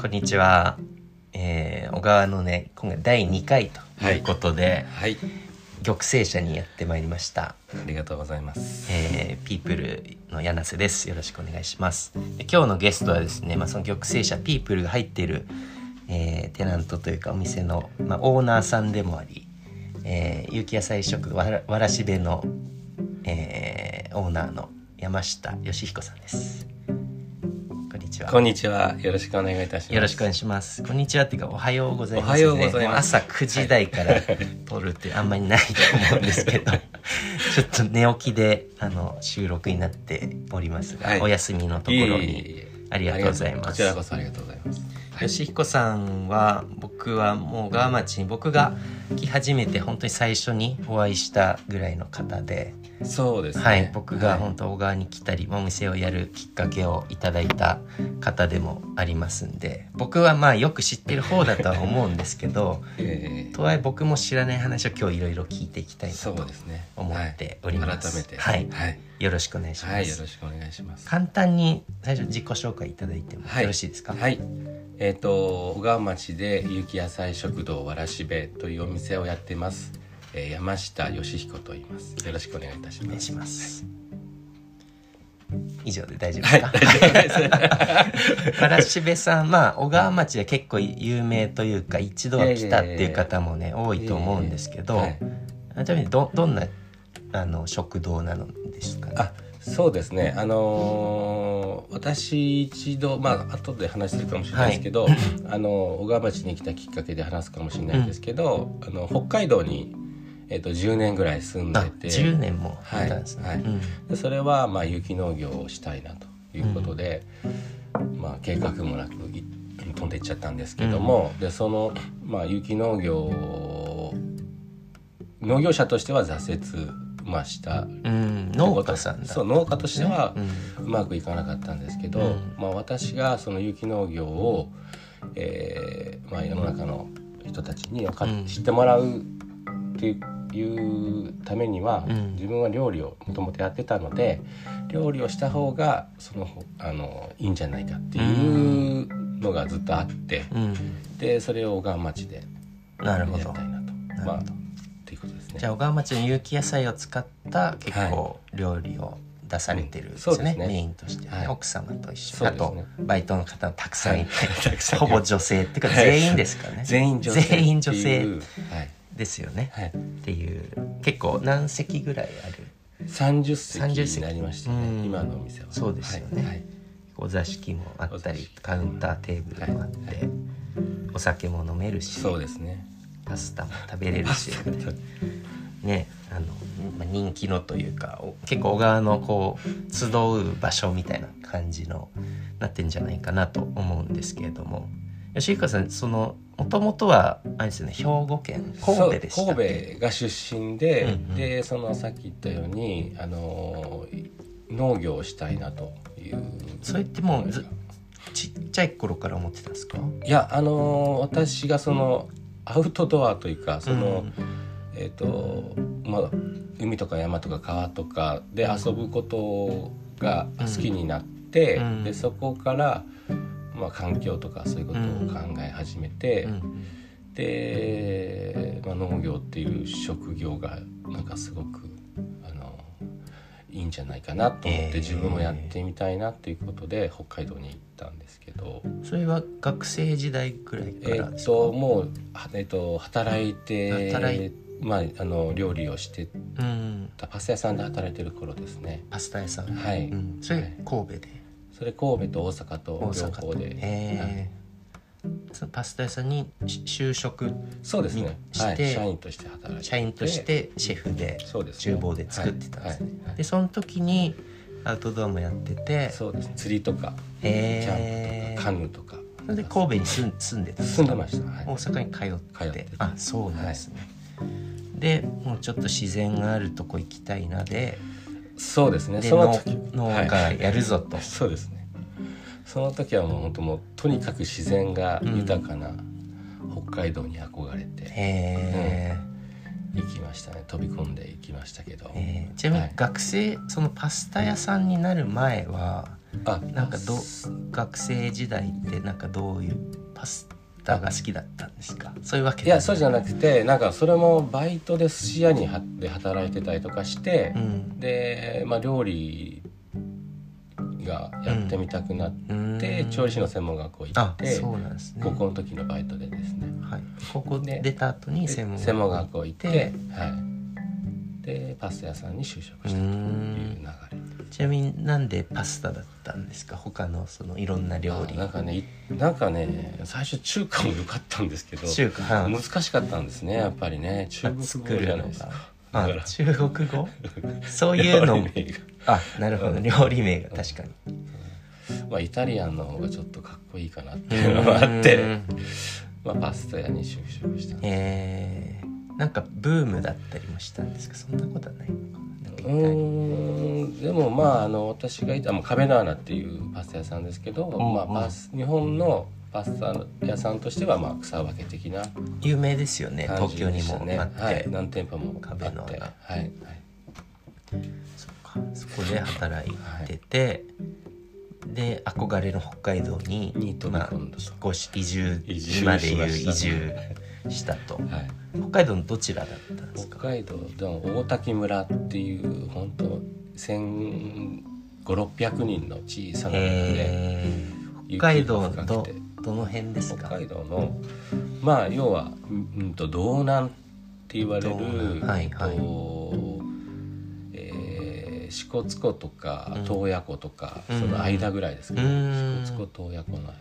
こんにちは。えー、小川のね、今回第2回ということで、はい、玉星社にやってまいりました。ありがとうございます。えー、ピープルの柳瀬です。よろしくお願いします。で今日のゲストはですね、まあ、その玉星社ピープルが入っている、えーテナントというかお店の、まあ、オーナーさんでもあり、えー、有機野菜食わらわらしべの、えーオーナーの山下義彦さんです。こんにちは。こんにちは。よろしくお願いいたします。よろしくお願いします。こんにちはっていうかおはようございます、おはようございますも朝9時台から 撮るってあんまりないと思うんですけど、ちょっと寝起きであの収録になっておりますが、はいお休みのところにえありがとうございますこちらこそありがとうございます。吉彦さんは僕はもう小川町に僕が来始めて本当に最初にお会いしたぐらいの方で、そうですね。はい、僕がはい本当小川に来たり、お店をやるきっかけをいただいた方でもありますんで僕はまあよく知ってる方だとは思うんですけど えとはいえ僕も知らない話を今日いろいろ聞いていきたいーなと。思っておりますはい改めて。はいはい。よろしくお願いします、はい、よろしくお願いします。簡単に最初自己紹介いただいてもはいよろしいですか、はい。えっ、と小川町で有機野菜食堂わらしべというお店をやってます。えー山下義彦と言います。よろしくお願いいたします。お願いします。以上で大丈夫ですか、はい、大丈夫です。からしべさんまあ小川町で結構有名というか一度は来たっていう方もね多いと思うんですけど、はい。ちなみにどどんなあの食堂なのですかね？あそうですね。あのー私一度まあ後で話するかもしれないですけど、あの小川町に来たきっかけで話すかもしれないんですけど、あの北海道に、えっと10年ぐらい住んであて10年もいたんですね、はいでそれはまあ有機農業をしたいなということで、まあ、計画もなくい飛んでいっちゃったんですけども、でその、まあ、有機農業を農業者としては挫折、まあ、した。うん、農家さんだ。そう農家としてはうまくいかなかったんですけど、うん。まあ、私がその有機農業を、えーまあ、世の中の人たちに知ってもらうっていうためには、うん。自分は料理をもともとやってたので料理をした方がそのあのいいんじゃないかっていうのがずっとあって、うん。でそれを小川町でやなるほど。りたいなと。なまあっていうことですね。じゃあ小川町の有機野菜を使った結構料理を出されてるんですよね,、メインとして、ねはい。奥様と一緒。に、あとバイトの方もたくさんいて、ほぼ女性っていうか全員ですかね。全員女性全員女性。はいですよね、はい、っていう結構何席ぐらいある？30 30席になりましたねうん。今のお店は。そうですよね。はい。はいお座敷もあったりカウンターテーブルもあって、はい。はお酒も飲めるしそうですね。パスタも食べれるしねあの、まあ、人気のというかお結構小川のこう集う場所みたいな感じのなってんじゃないかなと思うんですけれども。吉彦さんそのもともとはあれですよね兵庫県神戸でした神戸が出身で、うんうん。でそのさっき言ったようにあの農業をしたいなという。それってもうずちっちゃい頃から思ってたんですか？いやあの私がそのアウトドアというかその、えっ、とまあ海とか山とか川とかで遊ぶことが好きになって、うん。でそこから、まあ、環境とかそういうことを考え始めて、うん。うん。で、まあ、農業っていう職業がなんかすごくあのいいんじゃないかなと思って、えー。自分もやってみたいなということで北海道に行ったんですけど。それは学生時代くらいかえっらですか、ともうはえっと働いて働いまああの料理をしてうん。たパスタ屋さんで働いてる頃ですね。パスタ屋さん。はい。うん、それはい。神戸で、それ神戸と大阪と両方で、はいえー。そのパスタ屋さんにし就職そうですね。にしてはい、社員として働いて。社員としてシェフでそうですね。厨房で作ってたんですね、はい。はい。はいでその時にアウトドアもやっててそうですね。釣りとかキえャンプとかカヌーとかそれで神戸に住ん住んでたんですか？住んでました、はい。大阪に通って。通ってあそうなんですね、でもうちょっと自然があるとこ行きたいなでそうですね。でその時農はい。家やるぞと、そうですね。その時はもう本当もうとにかく自然が豊かな北海道に憧れてへ行きましたね。飛び込んで行きましたけど、ーえー。ちなみにはい。学生、そのパスタ屋さんになる前はあなんかど学生時代ってなんかどういうパスタが好きだったんですか？そういうわけい。やそうじゃなくてなんかそれもバイトで寿司屋にはで働いてたりとかしてう、ん。で、まあ、料理がやってみたくなって、うん。調理師の専門学校行あってね。高校の時のバイトでですね。はい。高校で出た後に専門専門学校行って、ではい、でパスタ屋さんに就職したという流れちなみになんでパスタだったんですか？他のそのいろんな料理。あなんかねいなんかね最初中華も良かったんですけど中華？はい難しかったんですねやっぱりね。中国語じゃないですか。あ中国語？そういうのあなるほど。料理名が確かに。まあイタリアンの方がちょっとかっこいいかなっていうのもあって。うん。まあ、パスタ屋に就職したんです。えー、なんかブームだったりもしたんですか？そんなことはないのかななんかうーん。でもまああの私がいた壁の穴っていうパスタ屋さんですけど、んまあ、パス日本のパスタ屋さんとしてはまあ草分け的な有名ですよね。感東京にもあって、はい、何店舗もあって壁の穴。はい、はい、そっか。そこで働いてて、で憧れの北海道にまあ、引っ越し移住今でいう移住したと。はい。北海道のどちらだったんですか？北海道の大滝村っていう本当1500600人の小さな村でえー、北海道雪がどの辺です北か海道のまあ要は、うんうんと道南って言われる、はいはい。とえー支笏湖とかうん。洞爺湖とか、うん。その間ぐらいですけど、うん。支笏湖洞爺湖の間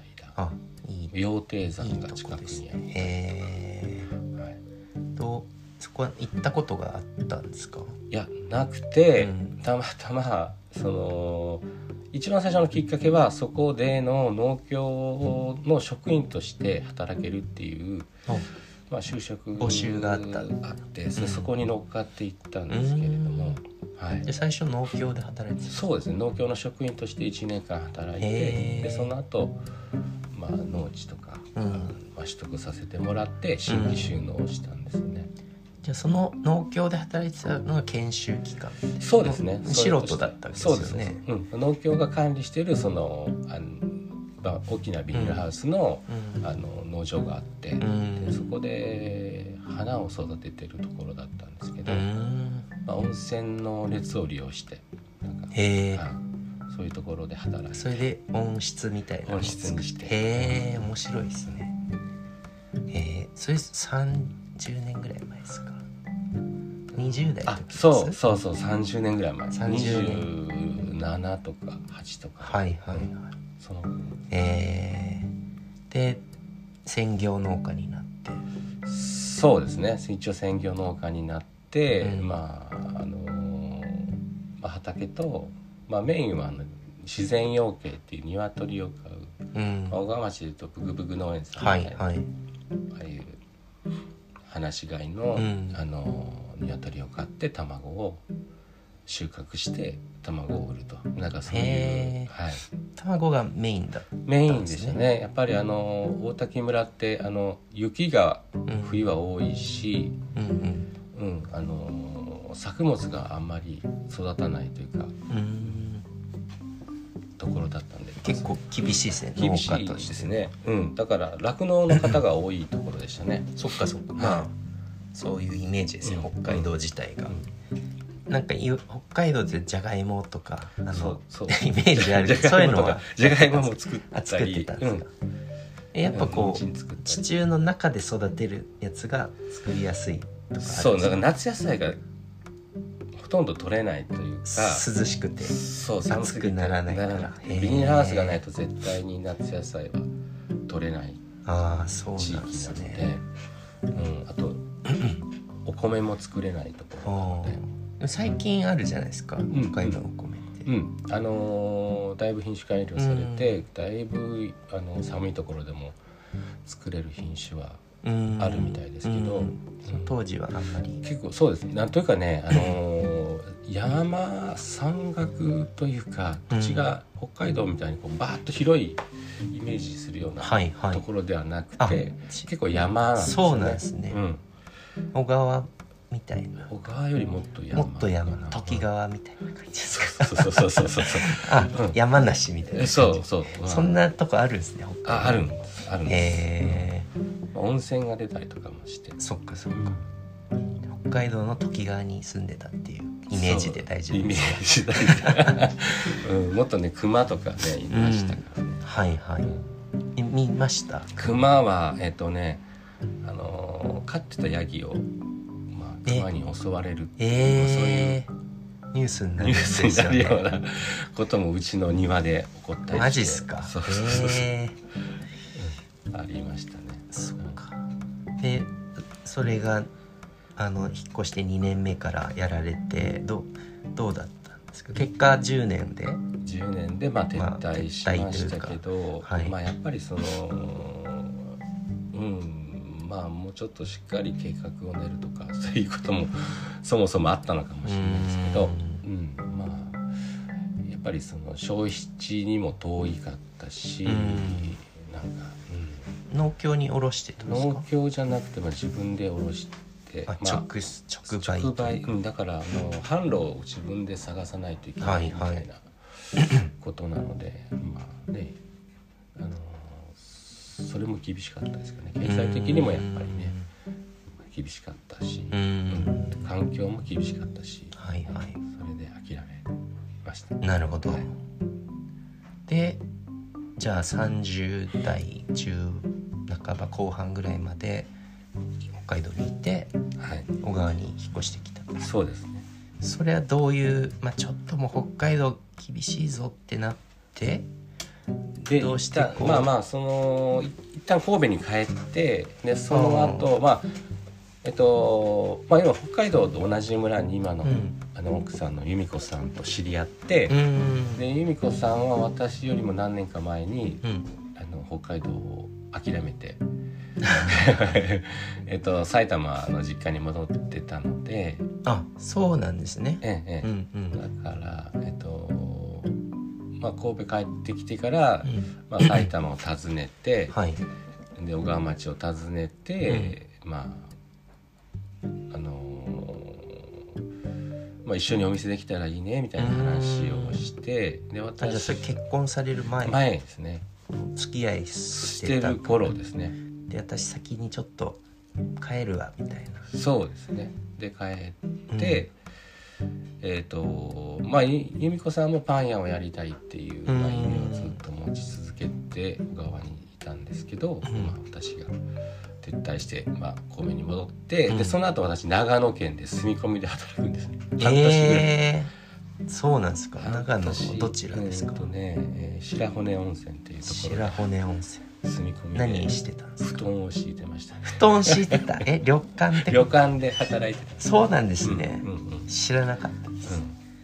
あいい羊蹄山がと近くこですね。にあって、へはい、えとそこは行ったことがあったんですか？いやなくて、うん。たまたまその一番最初のきっかけはそこでの農協の職員として働けるっていう、まあ、就職募集があった。あってそうん。そこに乗っかっていったんですけれども、はい。で、最初農協で働いてたそうですね。農協の職員として1年間働いてでその後、まあ農地とか、うん。まあ、取得させてもらって新規収納をしたんですよね。じゃあその農協で働いてたのが研修期間そうですね。素人だったわけですよね。そうです。うん、農協が管理しているそのあの、まあ、大きなビニールハウスの,、うん。あの農場があって、ん。でそこで花を育ててるところだったんですけど、うん。まあ、温泉の熱を利用してなんか、へえはい、そういうところで働いてそれで温室みたいなのを温室にして。へえ面白いですね。へえそれ30年ぐらい前ですか。20代のあ時です。そうそうそう30年ぐらい前。30 27とか8とか。はいはいはい。そのえー、で専業農家になって。そうですね。一応専業農家になって、うん。まああのーまあ、畑と、まあ、メインはあの自然養鶏っていう鶏を飼う、うん。まあ小川町でいうとブグブグ農園さんみたいな、はいはい。ああいう放し飼いの、うん。あのー鶏を飼って卵を収穫して卵を売ると。なんかそういうはい、卵がメインだメインでしたね。やっぱりあの大滝村ってあの雪がうん。冬は多いし、うん。うんあの作物があんまり育たないというかうんうんところだったんで。結構厳しいですね厳しいですね、うん、だから酪農の方が多いところでしたね。そっかそっか。まあそういうイメージですね、うん。北海道自体が、なんかゆ北海道でじゃがいもとかあのそうそう。イメージあるそういうのはじゃがいもも作っあ作ってたんですか、うんえやっぱこう地中の中で育てるやつが作りやすいとか？そうだから夏野菜がほとんど取れないというか涼しくてそう寒すぎて暑くならないから。ビニールハウスがないと絶対に夏野菜は取れないああそう地域なんですなのでねうん、あと お米も作れないところなので、最近あるじゃないですかん。北海道のお米って、うん。あのーだいぶ品種改良されて、だいぶあの寒いところでも作れる品種はうんあるみたいですけど当時はあんまり。結構そうですね。なんというかね、あのー山山岳というか土地が北海道みたいにこうバーッと広いイメージするようなはいはい。ところではなくて、あ結構山なんですよね。そうなんですね。うん。小川みたいな。小川よりもっと山。もっと山時川みたいな感じですか？そうそうそうそうそう あ、う。ん山梨みたいなえそうそう。そんなとこあるんですね北海道。ああるんです。あるんです、へまあ温泉が出たりとかもして。えそっかそっか。北海道の時川に住んでたっていうイメージで大丈夫イメですージ大 うん、もっとね熊とかねいましたからね、はいはい。え見ました？熊はえっとねあのー飼ってたヤギを、まあ、え？熊に襲われる。ええニュースになるんでニュースになるようねなこともうちの庭で起こったりして。マジっすか？そうそうそうそう、えありましたね。ーそっか。でそれがあの引っ越して2年目からやられてどうどうだったんですか？結果10年で？10年でまあ撤まあ退しましたけど、はい。まあやっぱりそのうんまあもうちょっとしっかり計画を練るとか そういうこともそもそもあったのかもしれないですけど、うん、まあやっぱりその消費地にも遠いかったし、うん。なんか、農協に卸してたうんん、ですか？農協じゃなくてまあ自分で卸して、あまあ直直売直売、うん、だからあの販路を自分で探さないといけないみたはいはい。いなことなので、まあねあのそれも厳しかったですかね。経済的にもやっぱりね厳しかったし、うんうん。環境も厳しかったしはいはい。それで諦めました。なるほど、はい。でじゃあ30代中半ば後半ぐらいまで北海道にいてはい、小川に引っ越してきた。そうですね。それはどういう、まあ、ちょっともう北海道厳しいぞってなってでどうしてこう一旦まあまあそのい一旦神戸に帰ってでその後まあえっとまあ今北海道と同じ村に今の,、うん。あの奥さんの由美子さんと知り合って、うん。で由美子さんは私よりも何年か前にうん。あの北海道を諦めて えっと埼玉の実家に戻ってたのであそうなんですね。えええうんえうん。だからえっとまあ神戸帰ってきてから、うん。まあ、埼玉を訪ねて、はい。で小川町を訪ねて、まああのーまあ、一緒にお店できたらいいねみたいな話をしてであじゃあそ私れ結婚される前？前ですね。付き合いししてる頃ですね。で私先にちょっと帰るわみたいな。そうですね。で帰って、えっ、とまあゆ由美子さんもパン屋をやりたいっていう、まあ、うん夢をずっと持ち続けて小川にいたんですけど、ん。まあ、私が撤退して、まあ、神戸に戻って、うん。でその後私長野県で住み込みで働くんですね。半年ぐらい。えー、そうなんですか。長野のどちらですか？えーとね、えー白骨温泉っていうところ白骨温泉。で住み込みで何してたんですか？布団を敷いてましたね。布団敷いてた？え旅館で？旅館で働いてた。そうなんですね、うんうんうん。知らなかったです、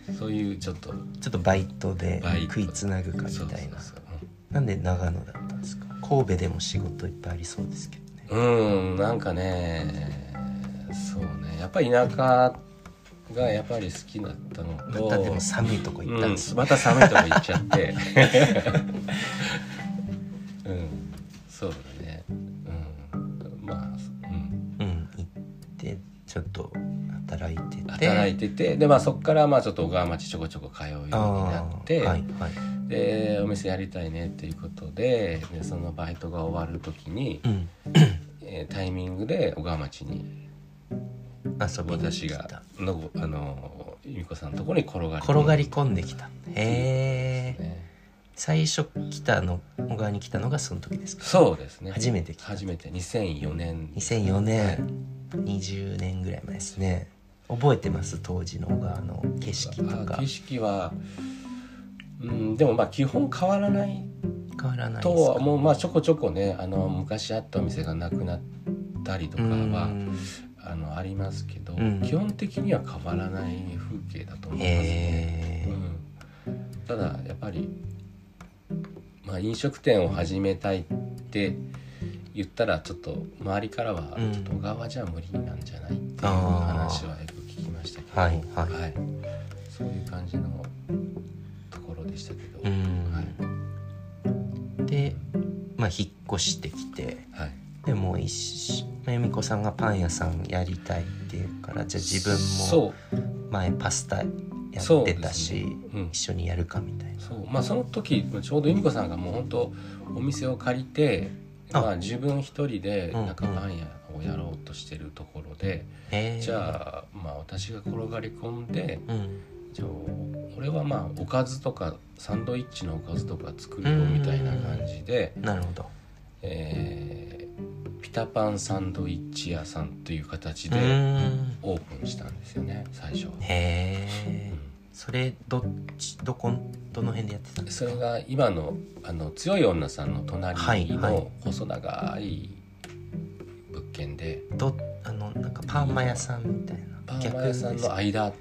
うん、そういうちょっと。ちょっとバイトで食いつなぐかみたいな。そうなんで長野だったんですか？神戸でも仕事いっぱいありそうですけどううんなんかねそうね。やっぱり田舎がやっぱり好きだったのとまたでも寒いとこ行ったんですうん、また寒いとこ行っちゃって。うんそうだね。うんまあうん。うん行ってちょっと働いてて。働いててでまあそこからまあちょっと小川町ちょこちょこ通うようになあって、ーはいはい。でお店やりたいねっていうことででそのバイトが終わる時に、うん。えータイミングで小川町に私がのあの由美子さんのところに転がり転がり込んできた。へえね。最初来たの小川に来たのがその時ですか？そうですね。初めて来た初めて。2004年2004年、はい20年ぐらい前ですね覚えてます？当時の小川の景色とか。あ景色はうんでもまあ基本変わらない変わらないとか？はもうまあちょこちょこねあの昔あったお店がなくなったりとかうはん。あのありますけど、うん。基本的には変わらない風景だと思いますね。へうん、ただやっぱり、まあ、飲食店を始めたいって言ったらちょっと周りからはうん。ちょっと小川じゃ無理なんじゃないっていう話はよく聞きましたけど、はいはい。そういう感じのところでしたけど、うん。はい。でまあ引っ越してきてはい。でもう一由美子さんがパン屋さんやりたいっていうからじゃあ自分も前パスタやってたし、ね。うん。一緒にやるかみたいな。そう。まあその時ちょうど由美子さんがもう本当お店を借りてあまあ自分一人でうんなん。かパン屋をやろうとしてるところで、へえじゃあまあ私が転がり込んでうん。じゃあ俺はまあおかずとかサンドイッチのおかずとか作るよみたいな感じで、なるほど。えーピタパンサンドイッチ屋さんという形うでオープンしたんですよね最初。へえそれどっちどこどの辺でやってたんですか？それが今のあの強い女さんの隣はいはい。の細長い物件で、どあのなんかパーマ屋さんみたいな。パーマ屋さんの間。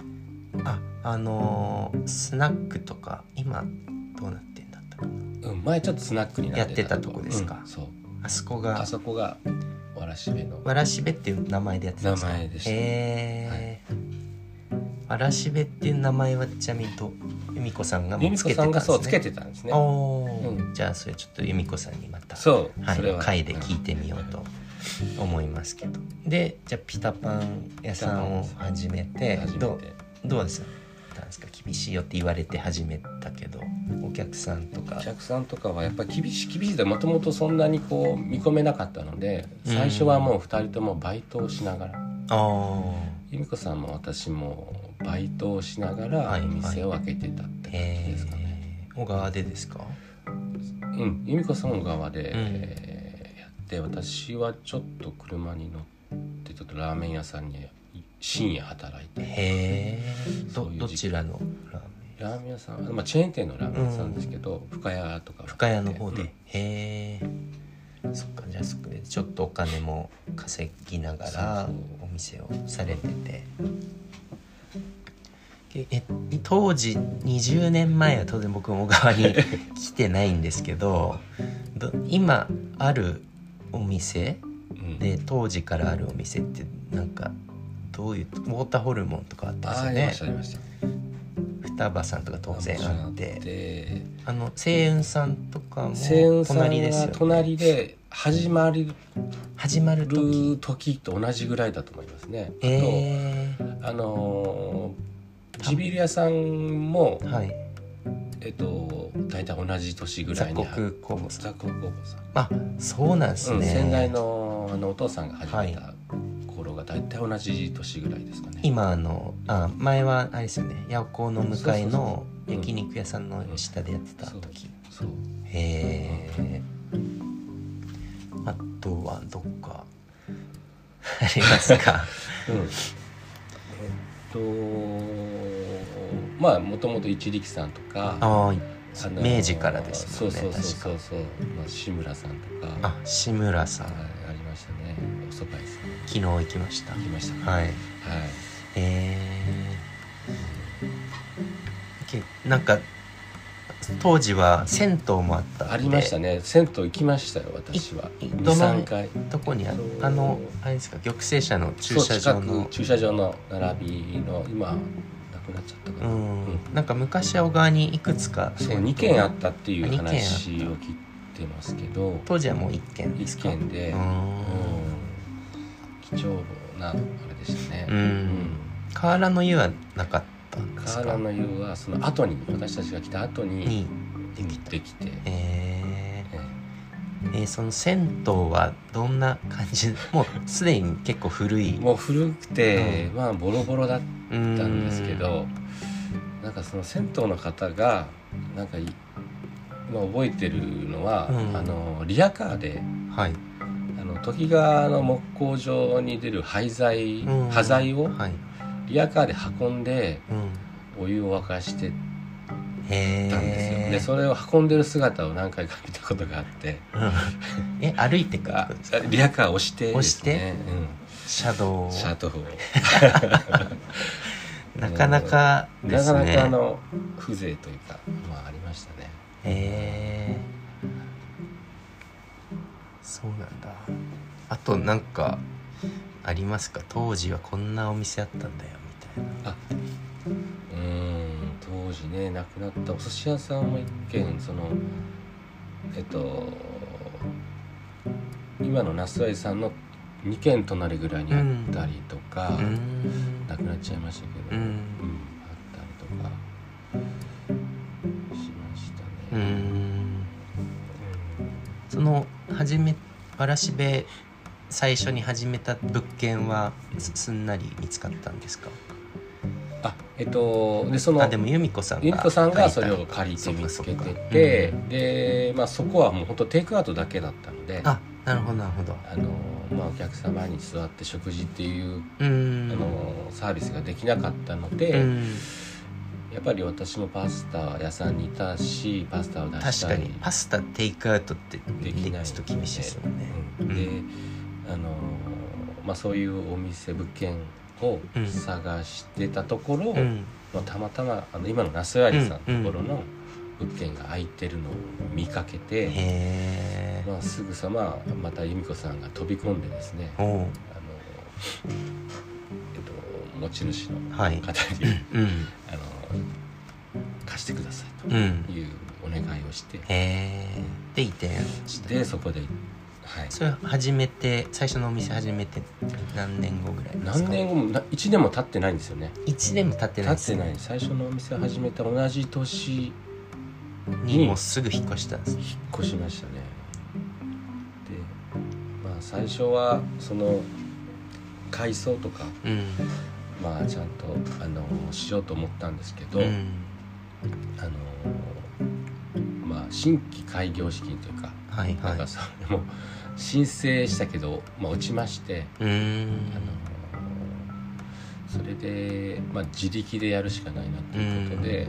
ああのースナックとか今どうなってんだったかな？うん、前ちょっとスナックになってやってたとこですか？うんそう。あそこが。あそこがわらしべの。わらしべっていう名前でやってたんですか？名前でしたへえ、わらしべっていう名前はちなみにと由美子さんがもうつけてたんですね。つけてたんですね。うじゃあそれちょっと由美子さんにまたそう、はいそれは。回で聞いてみようと思いますけど。でじゃあピタパン屋さんを始めてどうどうですなんですか？厳しいよって言われて始めたけどお客さんとか。お客さんとかはやっぱり厳しい厳しいでもともとそんなにこう見込めなかったので最初はもう2人ともバイトをしながら。あ由美子さんも私もバイトをしながらはいお店を開けてたってあ感じですかね。えー。小川でですか？うん、由美子さん側で、うん。えーやって私はちょっと車に乗ってちょっとラーメン屋さんに深夜働いてへえどちらのラーメン？ラーメン屋さん、まあ、チェーン店のラーメン屋さんですけど、深谷とか深谷の方で、うんへえそっかじゃあそこでちょっとお金も稼ぎながらお店をされてて。けえ当時20年前は当然僕も小川に来てないんですけど ど今あるお店？うん。で当時からあるお店ってなんかどういうウォーターホルモンとかあったんあですよね。ありましたありました。双葉さんとか当然あって。であの星雲さんとかも隣ですよね。隣で始まる始まる時。時と同じぐらいだと思いますね。えあとあのージビエ屋さんもー、はい。えっと大体同じ年ぐら雑いに雑穀工房さん、あそうなんですうん、ね、先代のあのお父さんが始めはた頃が大体同じ年ぐらいですかね。今あのあ前はあれですよね。八百光の向かいの焼肉屋さんの下でやってたそう時、そうへえあとはどっかありますか？うん、とまあもともと一力さんとかあの明治からですねそうそうそうそうそう、まあ、志村さんとか。あ志村さん。はいありましたね。おそば屋さん。昨日行きました。行きましたか？はい。はい。えー、けなんか当時は銭湯もあったありましたね。銭湯行きましたよ私は。いどの23回。どこにある？あのあれですか玉成社の駐車場の駐車場の並びの今なくなっちゃったかうな、ん。なんか昔は小川にいくつかそう銭湯2軒あったっていう話を聞いてますけど。当時はもう一軒です1か軒で、ううん。ん貴重なあれでしたね、うん。河原の湯はなかった？んですか？の湯はその後に私たちが来た後ににできて、ええ。ーえーその銭湯はどんな感じ？もうすでに結構古い。えもう古くて、うまあボロボロだっうんたんですけどなんかその銭湯の方がなんかい今覚えてるのは、うん。あのリアカーではい。あの時川の木工場に出る廃材、うん。端材をはいリアカーで運んでうん。お湯を沸かしてへたんですよ、えでそれを運んでる姿を何回か見たことがあって。え歩いてか？リアカーを押してですね。シャドウシャドウを。なかなかですね。なかなかあの風情というかまあありましたね。へえそうなんだ。あとなんかありますか？当時はこんなお店あったんだよみたいな。あうーん当時ね亡くなったお寿司屋さんも一軒そのえっと今の那須愛さんの2軒隣ぐらいにあったりとか、うん。なくなっちゃいましたけど、うん。うんあったりとかしましたうね。ん。その初めわらしべ最初に始めた物件はすすんなり見つかったんですか？あえっとでそのあでも由美子さんがゆみこさんがそれを借りて見つけてて、うん。で、まあ、そこはもう本当テイクアウトだけだったのでたあなるほどなるほど。あの、まあ、お客様に座って食事っていう、うん。あのサービスができなかったので、うん。やっぱり私もパスタ屋さんにいたしパスタを出したり確かにパスタテイクアウトってできないちょっと厳しいですもんね。うん。で、あのまあ、そういうお店物件をうん。探してたところ、うん。まあ、たまたまあの今の那須有さんのところの物件が空いてるのを見かけて、へえまあ、すぐさままた由美子さんが飛び込んでですねあの、えっと、持ち主のはい。方に、うん。あの貸してくださいうん。というお願いをして、で移転してでそこで、はい、それ初めて最初のお店始めて何年後ぐらいですか？何年後もな1年も経ってないんですよね。1年も経ってない経ってない。最初のお店を始めた同じ年にもうすぐ引っ越したんです引っ越しましたね。でまあ最初はその改装とかうん。まあちゃんとあのしようと思ったんですけど、うん。あのまあ新規開業資金というか、はいはい。なんかそれも申請したけど、まあ、落ちまして、あのそれで、まあ、自力でやるしかないなということで、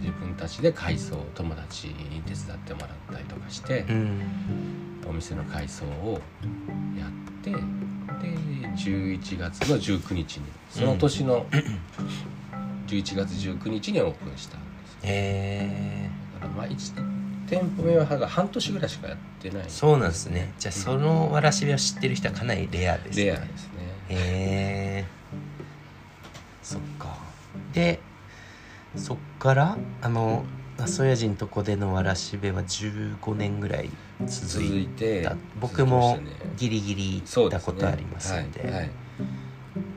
自分たちで改装を友達に手伝ってもらったりとかして、うん。お店の改装をやってで11月の19日にその年の 11月19日にオープンしたんですえだからまあ1店舗目は半年ぐらいしかやってない。ー、そうなんですね。じゃあそのわらしべを知ってる人はかなりレアですね。レアですね。へえ。そっか。でそっからあの那須親父のとこでのわらしべは15年ぐらい続続いいてた僕もギリギリ行ったことありますんで。はいはい、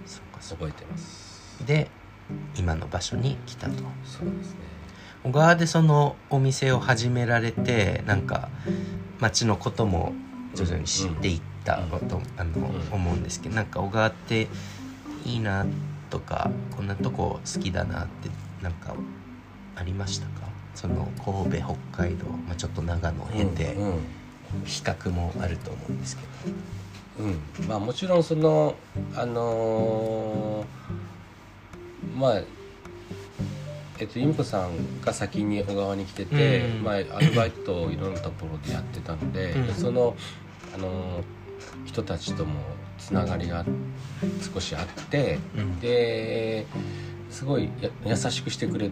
そっか覚えてます。かで今の場所に来たと。そうですね小川でそのお店を始められてなんか町のことも徐々に知っていったこと、あのん。思うんですけどなんか小川っていいなとかこんなとこ好きだなってなんかありましたか？その神戸北海道、まあ、ちょっと長野辺でうんうん。比較もあると思うんですけど。うん、まあもちろんそのあのーまあえっと由美子さんが先に小川に来てて、うん。まあ、アルバイトをいろんなところでやってたので、うん。でその、あのー人たちともつながりが少しあってうん。ですごいや優しくしてくれ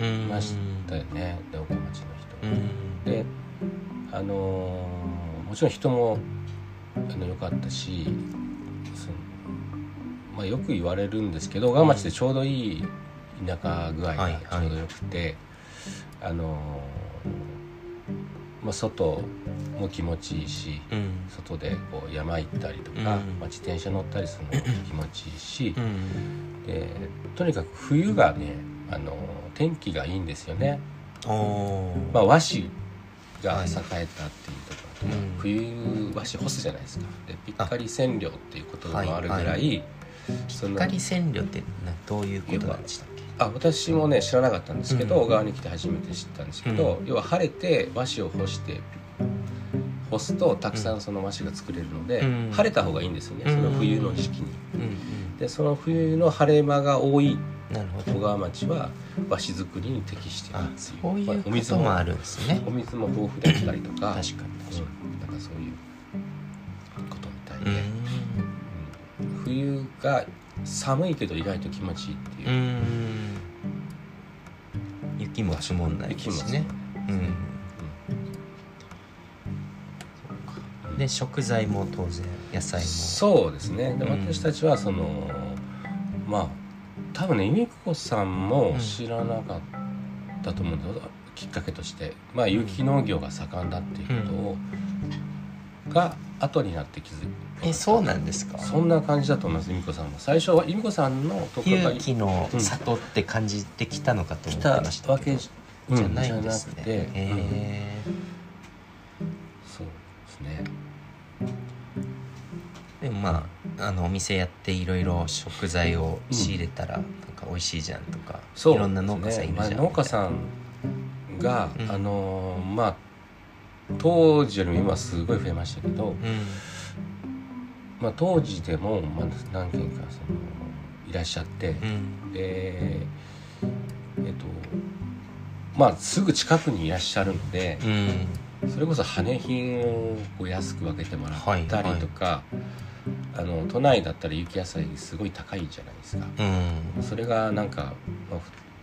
うんましたよねで岡町の人。うん。であのーもちろん人もあの良かったしまあ、よく言われるんですけど小川町でちょうどいい田舎具合がはいちょうどよくて、あのーまあ、外も気持ちいいしうん。外でこう山行ったりとか、うん。まあ、自転車乗ったりするのも気持ちいいしう、ん。でとにかく冬がね、あのー天気がいいんですよね。まあ、和紙が栄えたっていうところとか、うん。冬和紙干すじゃないですか。でピッカリ染料っていうこともあるぐらい、はいその光染料ってなどういうことなんでしたっけ？あ私もね知らなかったんですけど、うん小川に来て初めて知ったんですけど、う要は晴れて和紙を干して干すとたくさんその和紙が作れるので、うん。晴れた方がいいんですよね、うん。その冬の時期に。うんでその冬の晴れ間が多い小川町は和紙作りに適してるあっていう。そういうこともあるんですね。お水も豊富だったりとか確かに確かに。うん、なんかそういうことみたいで、うん。うん。冬が寒いけど意外と気持ちいいっていう。う、ん。雪も積もんないしね。うん。で食材も当然野菜も。そうですね。でうん。私たちはその、まあ多分ね由美子さんも知らなかったと思うんだけど、きっかけとしてまあ有機農業が盛んだっていうことを、が後になって気づいえそうなんですか？そんな感じだと思います由美子さんも。最初は由美子さんのところが勇気の里って感じてきたのかと思来ったてましたわけじじゃないんですね、うん。へそうですね。ーでもまああのお店やっていろいろ食材を仕入れたらなんか美味しいじゃんとか、そういろんな農家さんいるじゃん、ねまあ農家さんが、うん。あのーまあ当時よりも今すごい増えましたけど、うんまあ、当時でも、まあ、何件かそのいらっしゃって、うん。でえっとまあすぐ近くにいらっしゃるのでうん。それこそ羽品をこう安く分けてもらったりとか、あの都内だったら雪野菜すごい高いじゃないですか。うん。それがなんか、まあ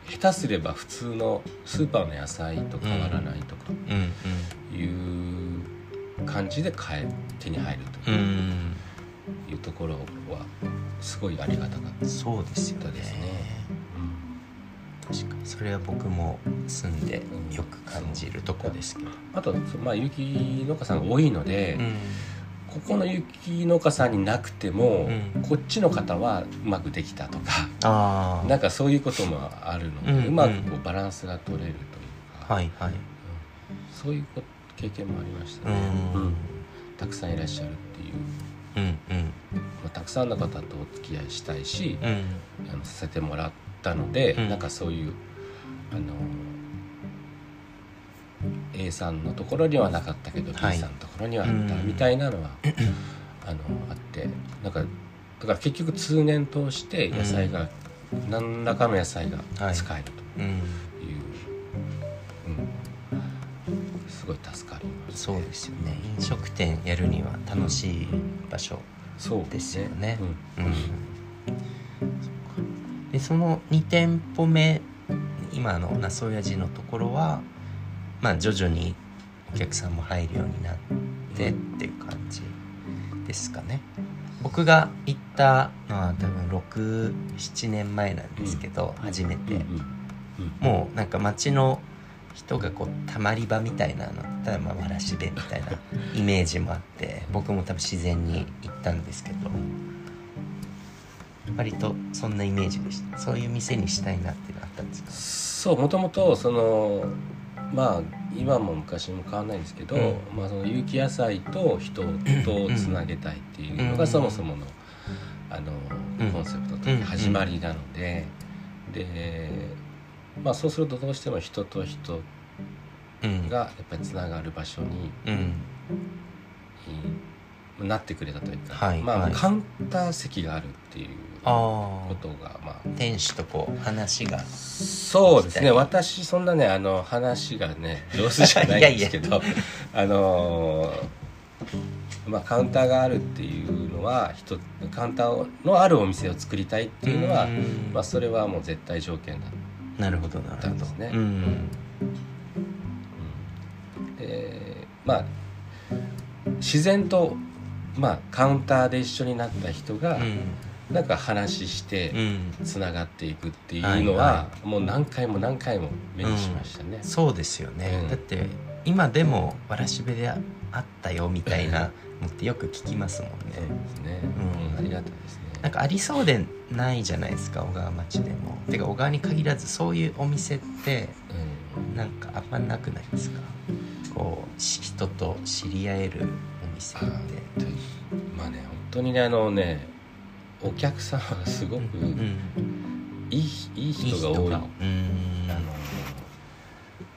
ふ下手すれば普通のスーパーの野菜と変わらないとかうん。いう感じで買え手に入ると。うんういうんいうところはすごいありがたかった。そうですよね。ですね。確かに。それは僕も住んでよく感じるとこですけど、あと、まあ、雪農家さんが多いので、うん。ここの雪農家さんになくても、うん。こっちの方はうまくできたとかああなんかそういうこともあるので、うんうまくこうバランスが取れるというか、はいはい。そういうこ経験もありましたうね、うん。ん。たくさんいらっしゃるっていう、うんうん。まあ、たくさんの方とお付き合いしたいし、うん。あのさせてもらったので、うん。なんかそういうあの A さんのところにはなかったけど、はい。B さんのところにはあったうんみたいなのは、あのあってなんかだから結局通年通して野菜が、何らかの野菜が使えるとうんいう、うんすごい助かります、そうですよね。飲食店やるには楽しい場所そうですよね。うん。うん。でその2店舗目今の那須親父のところはまあ徐々にお客さんも入るようになってっていう感じですかね。僕が行ったのは多分67年前なんですけど、初めて、もうなんか街の人がこうたまり場みたいなの。たらまあわらしべみたいな イメージもあって僕も多分自然に行ったんですけど割とそんなイメージでした。そういう店にしたいなっていうのあったんですか？そうもともとそのまあ今も昔も変わらないんですけど、うん。まあ、その有機野菜と人とつなげたいっていうのがうん。そもそものあのうん。コンセプトというか始まりなので、で、まあ、そうするとどうしても人と人うん。がやっぱりつながる場所にうん。いなってくれたというか、はいまあ、はい。カウンター席があるっていうことがまあ。店主とこう話が。そうですね。私そんなねあの話がね上手じゃないんですけど あのーまあカウンターがあるっていうのは人カウンターのあるお店を作りたいっていうのは、ん。まあ、それはもう絶対条件だなるほどなるほど。ですね。うん。でまあ自然と、まあ、カウンターで一緒になった人が、うん。なんか話してうん。つながっていくっていうのは、もう何回も何回も目にしましたね。そうですよね、うん。だって今でもわらしべであったよみたいなのってよく聞きますもんそうねですね、うん。うん。ありがたいですね。なんかありそうでないじゃないですか小川町でも。てか小川に限らずそういうお店ってうん。なんかあんまなくないですか？こうし人と知り合えるお店って。あまあね本当にねあのねお客さんがすごくうんいい,、いい人が多い。うん。あの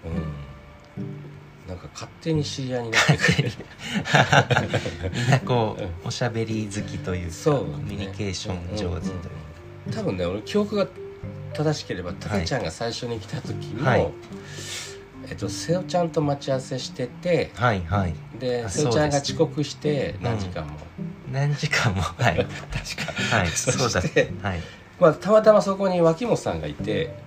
うんなんか勝手に知り合いになってくれるみんなこうんうおしゃべり好きというかそうコミュニケーション上手というか。多分ね俺記憶が正しければたけちゃんが最初に来た時も、はい。えっと、瀬尾ちゃんと待ち合わせしててはいはい。であ瀬尾ちゃんが遅刻して何時間も、何時間も？はい。確か。はいそそうだ。してはい。まあ、たまたまそこに脇本さんがいて、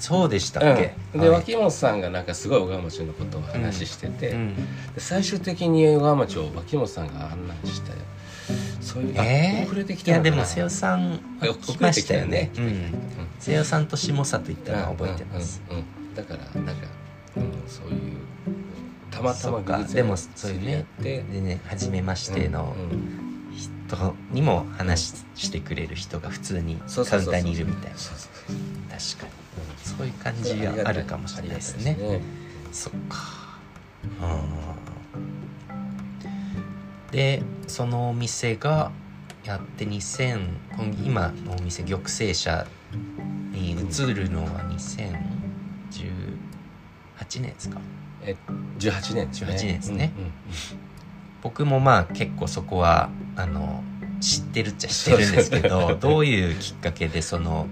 そうでしたっけ、うん、で、はい。脇本さんがなんかすごい小川町のことを話してて、うん。で最終的に小川町を脇本さんが案内してそういう、あえー？遅れてきいたのかな？やでも瀬尾さんあ来ましたよね。瀬尾さんと下里行ったのは覚えてます、うんうんうんうん。だからなんか、うん、そういうたたまたまそっか。偶然でもそういうねでね初めましてのうんうん。人にも話してくれる人が普通にカウンターにいるみたいな。確かにそういう感じがあるかもしれないですね。ありがたいそっか。うんでそのお店がやって2000今のお店玉成社に移るのは2018年ですか？え18年ですね。18年ですね。うんうん僕もまあ結構そこはあの知ってるっちゃ知ってるんですけどどういうきっかけでその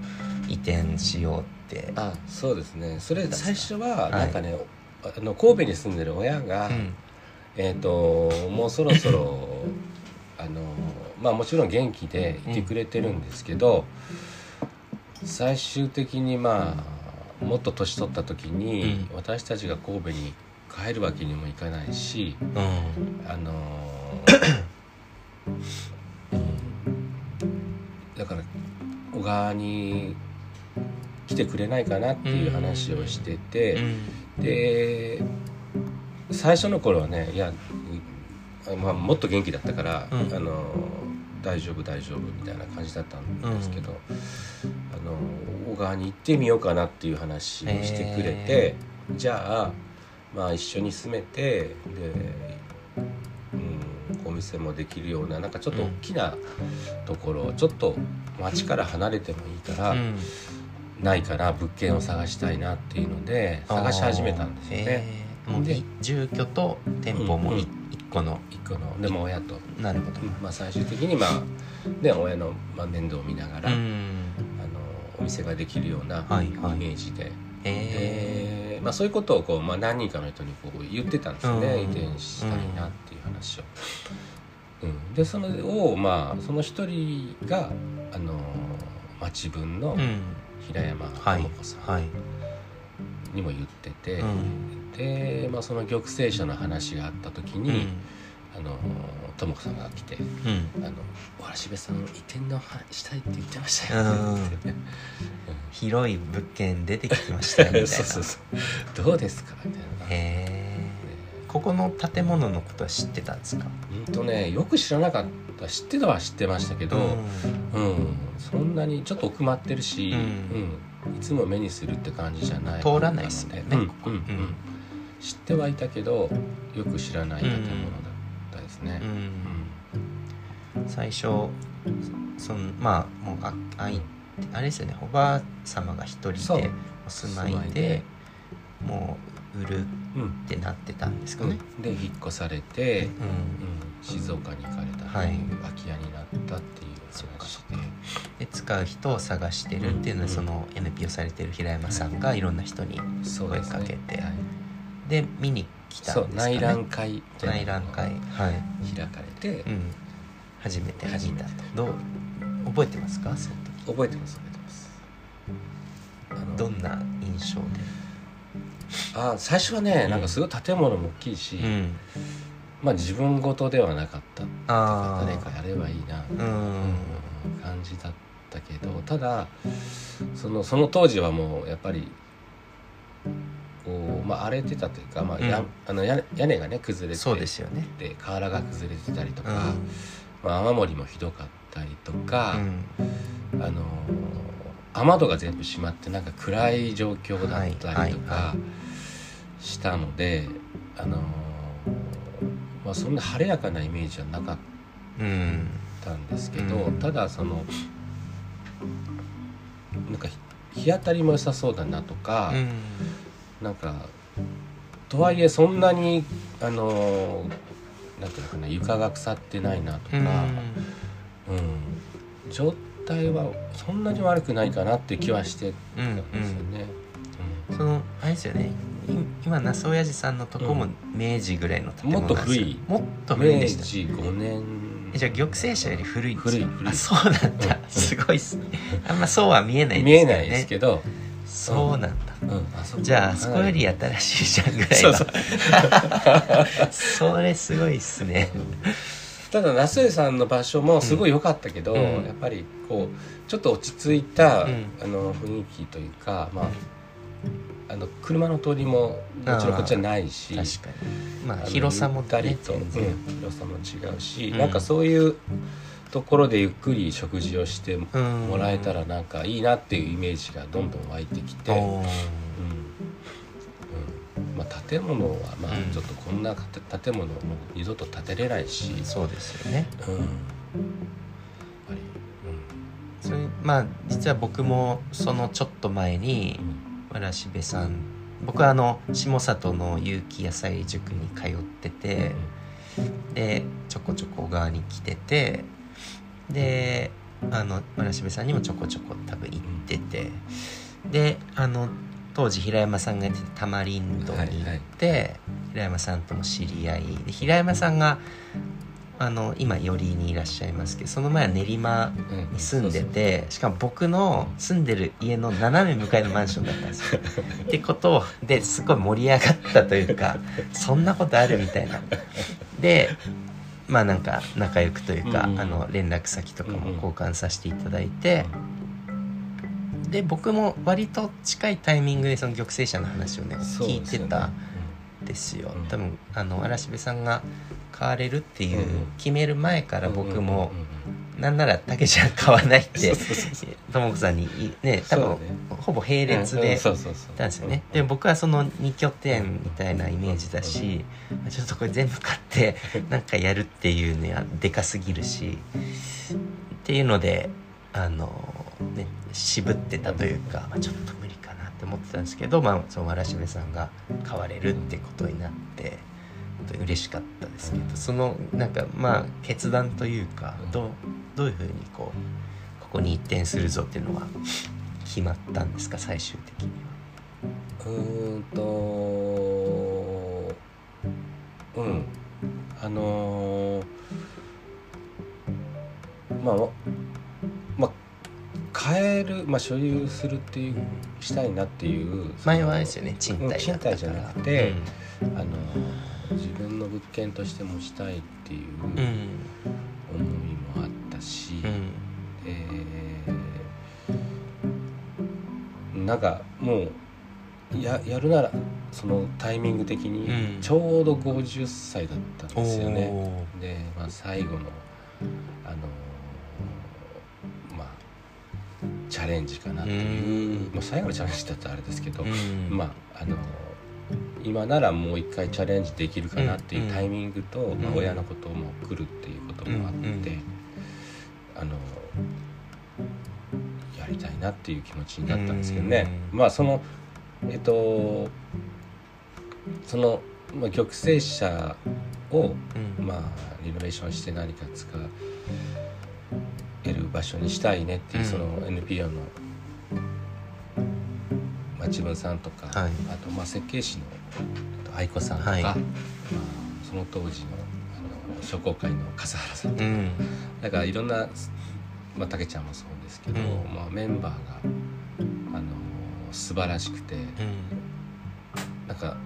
移転しようってあそうですね。それ最初ははい。なんかね、あの神戸に住んでる親が、うん。えっ、ともうそろそろあのまあもちろん元気でいてくれてるんですけど、最終的にまあもっと年取った時に、うん。私たちが神戸に帰るわけにもいかないしうん。あの だから小川に来てくれないかなっていう話をしてて、うん。で最初の頃はねいや、うまあ、もっと元気だったから、うん。あの大丈夫大丈夫みたいな感じだったんですけど、あの小川に行ってみようかなっていう話をしてくれて、じゃあ、まあ、一緒に住めてで、うん、お店もできるようななんかちょっと大きなところ、ちょっと町から離れてもいいから。うんないかな物件を探したいなっていうので探し始めたんですよね。えー。も住居と店舗もいうんうん。一個の一個のでも親と、なるほど。まあ、最終的にまあね親の、まあ、面倒を見ながら、うん。あのお店ができるようなイメはい。はいージで、まあ、そういうことをこう、まあ、何人かの人にこう言ってたんですよね、うん。移転したいなっていう話を。うん、でそのをまあその一人があの町分のーうん平山はい。智子さんはいにも言ってて、うんで、まあ、その玉成社の話があった時うに、ん。あの智子さんが来てうん「あのわらしべさん移転の話したいって言ってましたよ」うん。って広い物件出てきましたよ みたいな。そうそうそう。どうですか？みたいな。へえここの建物のことは知ってたんですか？うんとねよく知らなかった知ってたは知ってましたけど、うん。そんなにちょっと奥まってるし、うん。うん。いつも目にするって感じじゃない。通らないですねうん。ここ。うん。うん。うん。知ってはいたけどよく知らない建物だったですね。うん。最初そのまあもうああいあれですよね。おばあ様が一人でお住まいでもう売るうんうんってなってたんですかね、で引っ越されて、うん。うん、静岡に行かれた、はい。空き家になったっていう話で。で使う人を探してるっていうのは、うん。その NPO されてる平山さんがい。ろんな人に声かけて。はい。で見に来たんですかね。内覧会内覧会。はい、開かれて、うん、初めて見たと。どう覚えてますか？その時。覚えてます覚えてます。どんな印象あ最初はね、うん。なんかすごい建物も大きいし、でうんまあ自分事ではなかったあ誰かやればいいな、あうん感じだったけどただそのその当時はもうやっぱりこう、まあ、荒れてたというか、まあやうん。あの屋屋根がね崩れてそうですよね。で瓦が崩れてたりとうか、ん。まあ、雨漏りもひどかったりとか、うん。あの雨戸が全部閉まってなんか暗い状況だったりとはいはいかはしたので、あのまあ、そんな晴れやかなイメージはなかっうんたんですけど、うん。ただそのなんか日日当たりも良さそうだなとか、うん。なんかとはいえそんなにあのなんていうのかな床が腐ってないなとか、うん。うん。状態はそんなに悪くないかなって気はしてたんですよね。そのあれですよね。い今那須親父さんのとこも明治ぐらいの建物なんですよ。もっと古い。もっとうん明古いでした治5年。えじゃあ玉成社より古いんですよ。古い古い。あそうなんだ。すごいっすね。あんまそうは見えないん見えないですけど。そうなんだ。うん、あそこじゃああそこより新しいじゃんぐらいのそうそう。それすごいっすね。ただ那須江さんの場所もすごい良かったけど、うん。やっぱりこうちょっと落ち着いた、うん。あの雰囲気というかまああの車の通りももちろんこっちはないし確かに。まあ広さもゆったりと、広さも違うし、うん。なんかそういうところでゆっくり食事をしてもうん。らえたらなんかいいなっていうイメージがどんどん湧いてきて、うん。うん。まあ、建物はまあうん。ちょっとこんな建物もう二度と建てれないし、そうですよね。うん、それまあ実は僕もそのちょっと前にうんわらしべさん。僕はあの下里の有機野菜塾に通っててでちょこちょこ小川に来ててであのわらしべさんにもちょこちょこ多分行っててであの当時平山さんがやってたタマリンドに行って、平山さんとも知り合いで平山さんがあの今寄居にいらっしゃいますけどその前は練馬に住んでてしかも僕の住んでる家の斜め向かいのマンションだったんですよ。ってことですごい盛り上がったというかそんなことあるみたいな。でまあなんか仲良くというか、うんうん。あの連絡先とかも交換させていただいて、で僕も割と近いタイミングでその玉成者の話をね聞いてたんですよ。うん。多分あの嵐部さんが買われるっていう決める前から僕も、なんなら竹ちゃん買わないってともこさんにいね。多分、ほぼ並列でたんですよね、でも僕はその2拠点みたいなイメージだし、ちょっとこれ全部買って なんかやるっていうのはでかすぎるしっていうのであのね渋ってたというか、まあ、ちょっと無理かなって思ってたんですけど、まあ、そのわらしべさんが買われるってことになって本当に嬉しかったですけどそのなんかまあ決断というかどうどういうふうにこうここに一転するぞっていうのは決まったんですか？最終的には。うーんとうん。あのーまあまあ買える、まあ、所有するっていうしたいなっていう前はですよね賃貸賃貸じゃなくてあのー自分の物件として持ちたいっていううん思いもあったし、うん。うん。えーなんかもうややるならそのタイミング的うん。にちょうど50歳だったんですよね。おー。で、まあ、最後の、あのーまあ、チャレンジかなっていう。うん。まあ、最後のチャレンジだったらあれですけど、うん。まああのー今ならもう一回チャレンジできるかなっていうタイミングと、まあ、親のことも来るっていうこともあって、あのやりたいなっていう気持ちになったんですけどね、うんまあそのえっとその、まあ、玉成者をうん。まあ、リノベーションして何か使える場所にしたいねっていう、うん。その NPO の町分さんとか、はい。あとまあ設計士のえっと愛子さんとか、はい。まあ、その当時のあの商工会の笠原さんとか、うん。だからいろんな、まあ、竹ちゃんもそうですけど、うん。まあ、メンバーがあの素晴らしくてなんか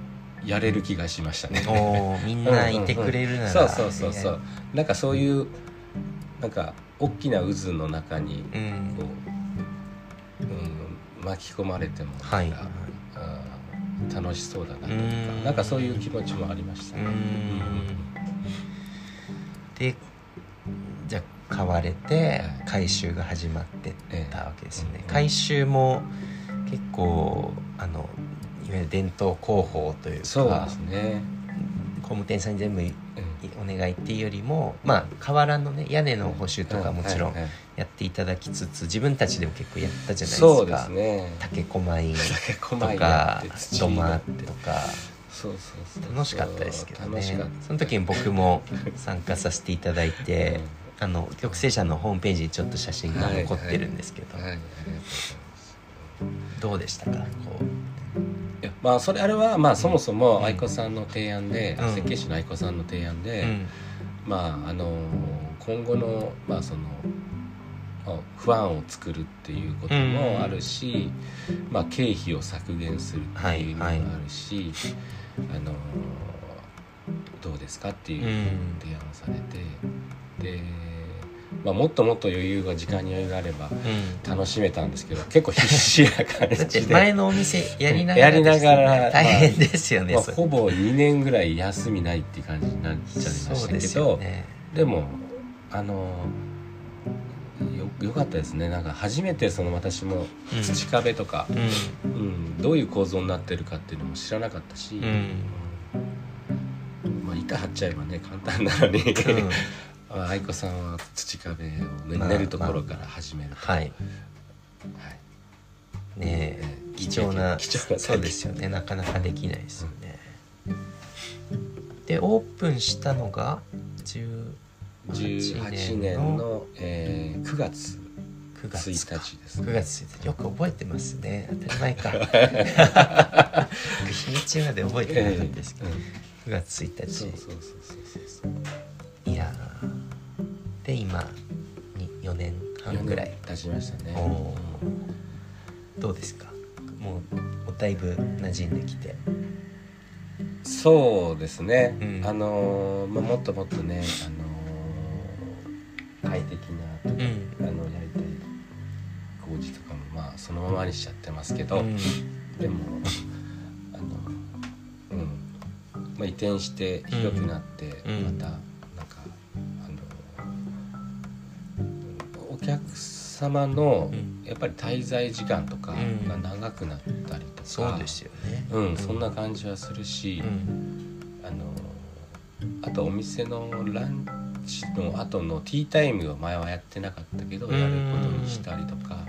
やれる気がしましたね。みんないてくれるなら、そうそうそうそう。なんかそういうなんか大きな渦の中にうん。こう、うん、巻き込まれてもなんか、はい楽しそうだなというかうん。なんかそういう気持ちもありました。ね。うん。でじゃあ買われてはい。回収が始まってったわけですよね、ええ回収も結構あのいわゆる伝統工法というかそうですね、工務店さんに全部お願いっていうよりもまあ瓦のね屋根の補修とかもちろんやっていただきつつ自分たちでも結構やったじゃないですか。そうですね。竹駒印竹とか土土間とか。そうそうそう楽しかったですけどね。その時に僕も参加させていただいて、あの玉成者のホームページにちょっと写真が残ってるんですけど、どうでしたか？こいやまあそれあれはまあそもそも愛子さんの提案で、うん。設計士の愛子さんの提案う、で、うん。まああの今後のまあそのまあ不安を作るっていうこともあるし、まあ経費を削減するっていう意味もあるし、あのどうですかっていううん提案をされて、でまあ、もっともっと余裕が時間に余裕があればうん。楽しめたんですけど結構必死な感じで。前のお店やりながらがら大変ですよね、まあ、ほぼ2年ぐらい休みないっていう感じになっちゃいましたけどよね。でもあのよよかったですね。なんか初めてその私もうん。土壁とか、ううん。どういう構造になってるかっていうのも知らなかったし、んうん。うん。まあ、板張っちゃえばね簡単なのに、うん。あ愛子さんは土壁を、ねまあ練るところから始めると、はい。はい。ねえええ貴重な 貴重なそうですよね。なかなかできないですよね、でオープンしたのが10 18年の、えー9月9 1月か。日です9月1日。よく覚えてますね。当たり前か。日にちまで覚えてなかったんですけど、うん9月1日。そうそうそうそうそう。いやー。で今に4年半ぐらい。経ちましたね。どうですか？もうだいぶ馴染んできて。そうですね、うん。あのーまあ、もっともっとね、あのー快適な、うん。あのやりたい工事とかもまあそのままにしちゃってますけど、うん。でもあのうん、まあ、移転して広くなって、うん。またなんかあのお客様のうん。やっぱり滞在時間とかうん。が長くなったりとか、そうですよね。うん、そんな感じはするし、うん。あのあとお店のランチの後のティータイムを前はやってなかったけどうん。やることにしたりとか。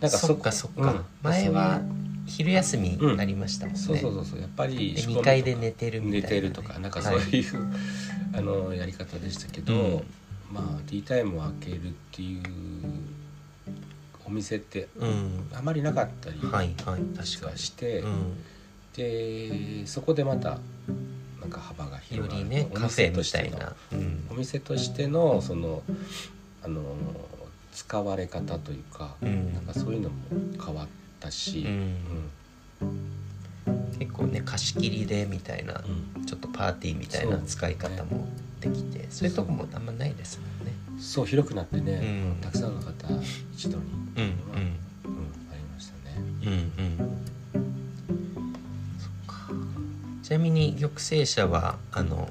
なんかそっかそっか、うん。前は昼休みになりましたもんね、そうそうそうそう。やっぱりで仕込みとか2階で寝てるみたいなね、寝てるとかなんかそうはい。いう、あのやり方でしたけど、うん。まあティータイムを開けるっていうお店ってうん。あまりなかったりはいはい確かに。して、うん。でそこでまたなんか幅がよ広がる。りねおカフェみ店としたての。いな、うん。お店としてのそのあの使われ方というか、うん。なんかそういうのも変わったし、うん。結構ね貸し切りでみたいなうん。ちょっとパーティーみたいな使い方もできてそういうとこもあんまないですもんね。そう広くなってね、うん。たくさんの方一度に、うん。うん。ありましたね。うんうんちなみに玉成社はあの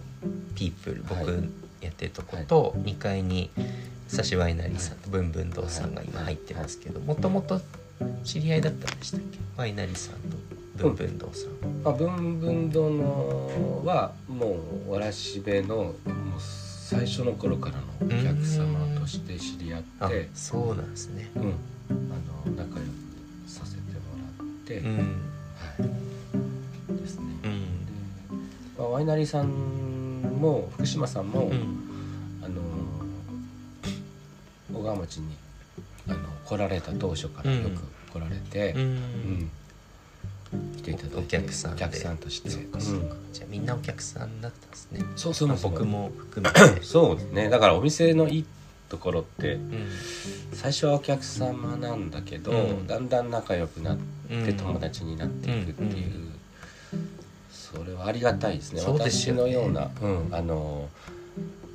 ピープル僕はいやってるとこと2階にサシワイナリーさんとブンブン堂さんが今入ってますけどもともと知り合いだったんでしたっけ？ワイナリーさんとブンブン堂さん。まあ、ブンブン堂のはもうわらしべのもう最初の頃からのお客様として知り合あって、そうなんですね。うん、あの仲良くさせてもらって、うん。はい、ですね。でうんまあ、ワイナリーさんも福島さんも、うん。あの小川町にあの来られた当初からよく来られて、ううん。ん来ていただいてお客さん客さんとして。そうかそうか、うん。じゃあみんなお客さんだったんですね。そうそうそう僕も含めて。そうですね。だからお店のいいところってうん。最初はお客様なんだけど、うん。だんだん仲良くなってうん。友達になっていくっていう、うんそれはありがたいですね。そうです私のような、うん、あの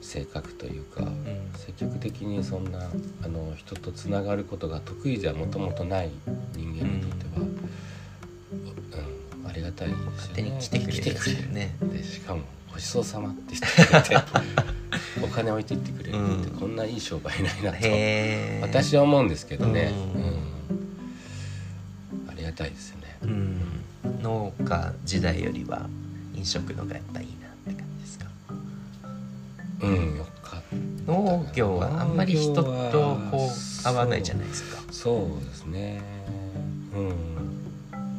性格というか、ん。積極的にそんなあの人とつながることが得意ではもともとない人間にとっては、うんありがたいですよね。勝手に来てくれてくれる。ねでしかも「ごちそうさま」って言ってくれて お金置いていってくれるって、うんこんないい商売ないなと私は思うんですけどね、うん。うん。ありがたいですよね。うん農家時代よりは飲食のがやっぱいいなって感じですか？うん、よかった。農業はあんまり人とこう合わないじゃないですか。そうですね。うん。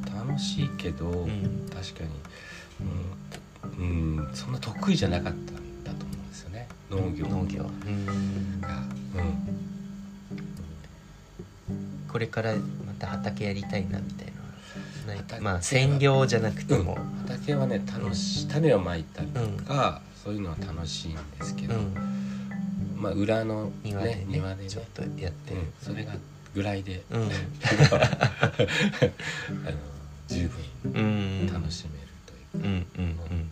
楽しいけど、ん。確かに、うん。うん、そんな得意じゃなかったんだと思うんですよね。農業。農業。うん。が、これからまた畑やりたいなみたいなない畑まあ専業じゃなくてうん。も畑はね楽しい種をまいたりとか、そういうのは楽しいんですけど、うん。まあ裏の、ね、庭でね庭でねちょっとやって。うん、それがぐらいで、うん。あの十分うん。楽しめるというか、うんうんうん。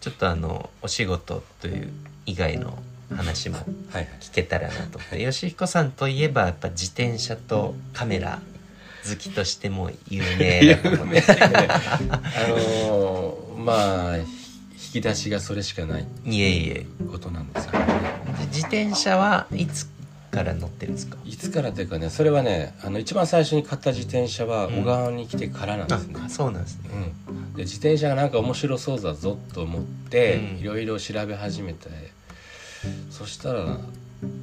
ちょっとあのお仕事という以外の話もはいはい聞けたらなと。思って吉彦さんといえばやっぱ自転車とカメラ好きとしても有名だと。思ってあのーまあ引き出しがそれしかない。いえいえ。ことなんですけどね。自転車はいつから乗ってるんですか？いつからというかねそれはねあの一番最初に買った自転車は小川に来てからなんですね、あそうなんですね。うん、で自転車がなんか面白そうだぞと思って、うん。いろいろ調べ始めてそしたら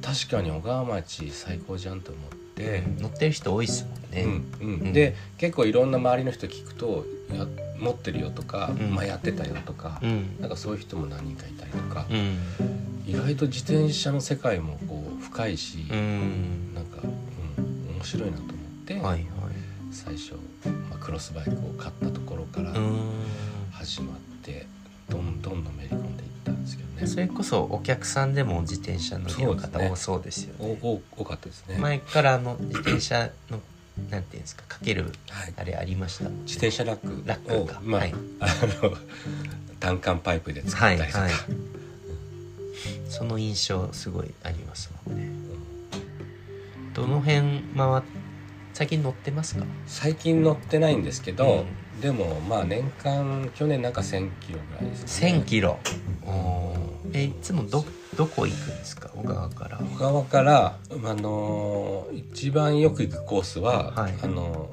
確かに小川町最高じゃんと思って、乗ってる人多いっすもんね、うんうん。うん。で結構いろんな周りの人聞くとや持ってるよとか、うん。まあ、やってたよとか、うん。なんかそういう人も何人かいたりとか、うん。意外と自転車の世界もこう深いし、うん。なんか、うん、面白いなと思って、はいはい。最初、まあ、クロスバイクを買ったところからうん。始まってどんどんのめり込それこそお客さんでも自転車乗りの方多そうですよね。おお多かったですね、前からあの自転車の なんていうんですかかけるはい、あれありましたもんね。自転車ラック。ラックか。を、まあはい。あの単管パイプで作ったりとか、はいはい。その印象すごいありますもんね。どの辺回っ最近乗ってますか？最近乗ってないんですけど、うでもまあ年間去年なんか1,000キロぐらいですね。1000キロえいつもどどこ行くんですか？小川から。小川から、あのー一番よく行くコースは、はい。あの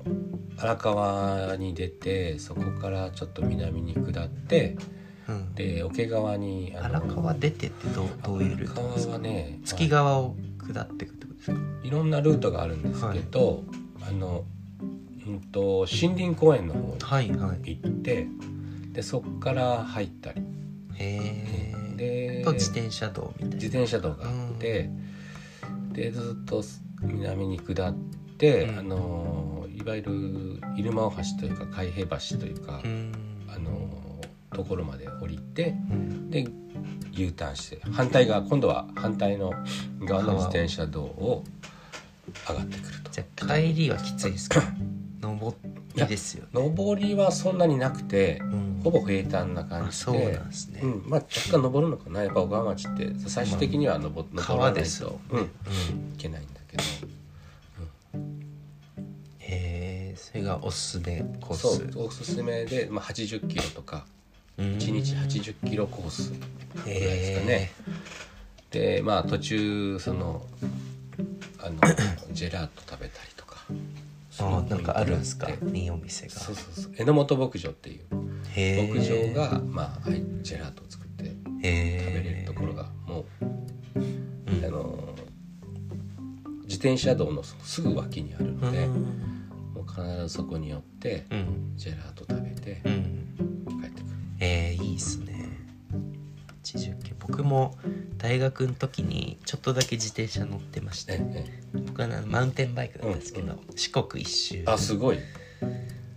荒川に出てそこからちょっと南に下ってうん。で桶川に荒川出てってどうどういうルートですか？荒川はね月川を下っていくってことですか？い。ろんなルートがあるんですけど、あの、うん、と森林公園の方にはいはい。行ってでそこから入ったり。へえでと自転車道みたいな。自転車道があって、でずっと南に下って、うん。あのいわゆる入間大橋というか海平橋というか、うん。あのところまで降りてうん。で U ターンして反対側今度は反対の側の自転車道を上がってくると。じゃあ帰りはきついですか？登 りですよ。ね上りはそんなになくてうん。ほぼ平坦な感あそうじでなんですね。うん。まあ、若干登るのかな。やっぱ小川町って最終的には登,、登ら川ないとですよ、うん、いうん。けないんだけど。へえそれがおすすめコース。そうおすすめで、まあ、80キロとかうん。1日80キロコースぐらいですかへねでまあ途中そのあの ジェラート食べたりとか。ーあーなんかあるんですか？そういいお店が。そうそう榎本牧場っていう。牧場が、まあ、はいジェラートを作って食べれるところがもううん。あの自転車道のすぐ脇にあるので、うん。もう必ずそこに寄ってうん。ジェラート食べてうん。帰ってくる、えー、いいっすね。80キロ僕も大学の時にちょっとだけ自転車乗ってまして。ええ僕はマウンテンバイクだったんですけど、うん四国一周あすごい。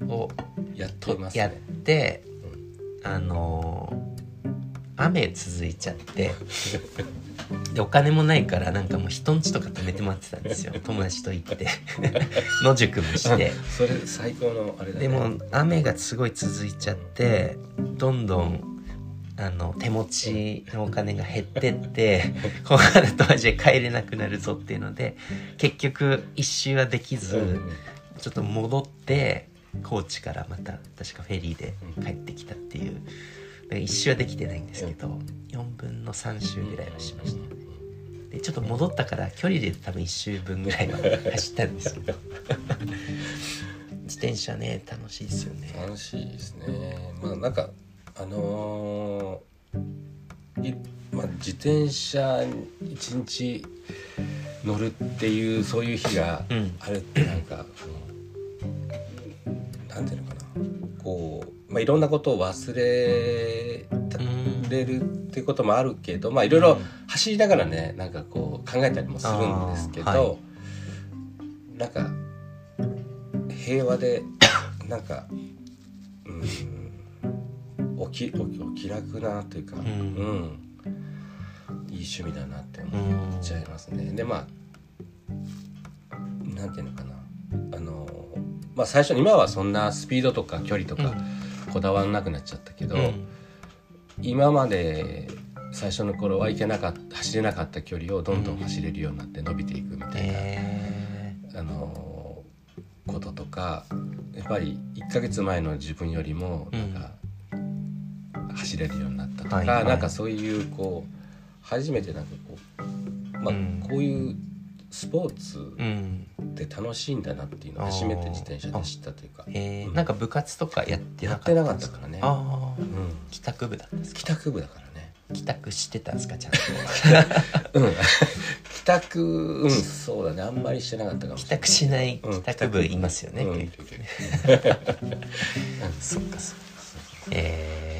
をやってますやっねて、あのー雨続いちゃって でお金もないからなんかもう人んちとか泊めてもらってたんですよ。友達と行って 野宿もして。それ最高のあれだね。でも雨がすごい続いちゃってどんどんあの手持ちのお金が減ってってこうなるとマジで帰れなくなるぞっていうので結局一周はできず、ちょっと戻って高知からまた確かフェリーで帰ってきたっていう。一周はできてないんですけど4分の3周ぐらいはしました。でちょっと戻ったから距離で多分1周分ぐらいは走ったんですけど。自転車ね楽しいですよね。楽しいですね。まあなんかあのーいまあ、自転車一日乗るっていうそういう日がうん。あるってなんか、あのなんていうのかな。こう、まあ、いろんなことを忘れたうんれるっていうこともあるけどまあいろいろ走りながらねなんかこう考えたりもするんですけど、はい。なんか平和でなんかうんおきお気楽なというか、ん。うん。いい趣味だなって思っちゃいますね。でまあなんていうのかな。あのまあ最初今はそんなスピードとか距離とかこだわらなくなっちゃったけど、うん。今まで最初の頃は行けなかった走れなかった距離をどんどん走れるようになって伸びていくみたいな、えあのこととかやっぱり1ヶ月前の自分よりもなんか、走れるようになったとか、はいはい。なんかそういうこう初めてなんかこう、まあうん。こういうスポーツって楽しいんだなっていうのを初めて自転車で知ったというか、うん。えーなんか部活とかやってなかったかったからね、うん、帰宅部だったんですか？帰宅部だからね。帰宅してたんですかちゃんと。うん。帰宅うんそうだね。あんまりしてなかったかもし帰宅しないうん。帰宅部いますよね、うん。そっかそっかえー、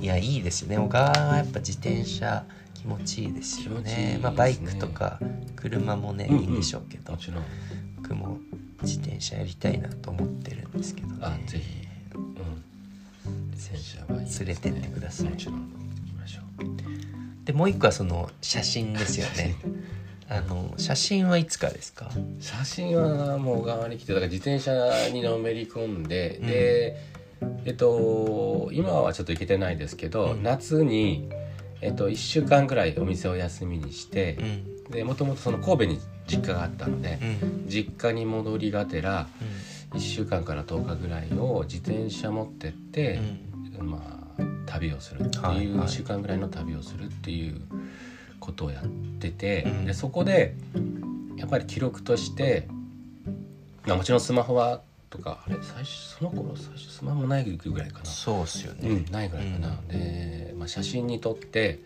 いやいいですよね。小川はやっぱ自転車気持ちいいですよね。ね。まあ、バイクとか車もね、うんうん。いいんでしょうけど。もちろん。僕も自転車やりたいなと思ってるんですけどね。あぜひうん。自転車はいいね。連れてってください。もちろん。行きましょう。でもう一個はその写真ですよね。あの写真はいつからですか？写真はもう小川に来てだから自転車にのめり込んで、うん。でえっと今はちょっと行けてないですけど、うん。夏にえっと1週間ぐらいお店を休みにしてう、ん。でもともとその神戸に実家があったのでう、ん。実家に戻りがてら1週間から10日ぐらいを自転車持ってって、まあ旅をするっていう、はいはい。1週間ぐらいの旅をするっていうことをやってて、うん。でそこでやっぱり記録として、まあ、もちろんスマホはとかあれ最初その頃最初スマホないぐらいかな。そうっすよね、うん、ないぐらいかな、で、まあ、写真に撮って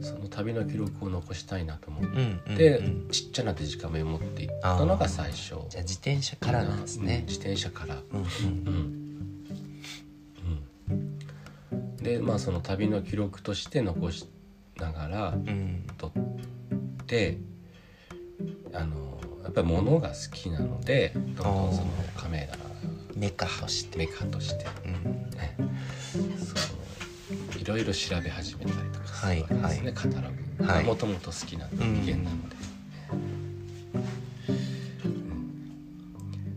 その旅の記録を残したいなと思っうんうんて、うん。ちっちゃなデジカメを持っていったのが最初。じゃあ自転車からなんですうんね自転車から。うんうん。うん。うん。でまあその旅の記録として残しながらうん。撮ってあのやっぱり物が好きなのでどんどんそのカメラメカとして。メカとして。うん。ねそのいろいろ調べ始めたりとかするわけですね、はいはい。カタログ。はい。もともと好きな人間なので、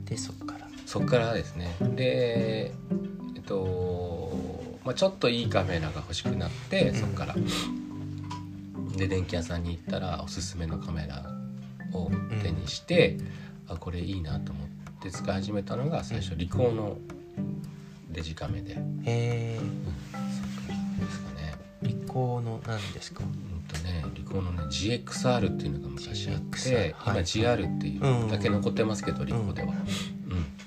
でそっから。そっからですね。でえっと、まあ、ちょっといいカメラが欲しくなってそっから、で電気屋さんに行ったらおすすめのカメラを手にして、あこれいいなと思って使い始めたのが最初リコーのデジカメで、うん、へえそっからですかね。リコーの何ですか？うんとねリコーのね GXR っていうのが昔あって、今はい。GR っていうだけ残ってますけど、リコーでは、うん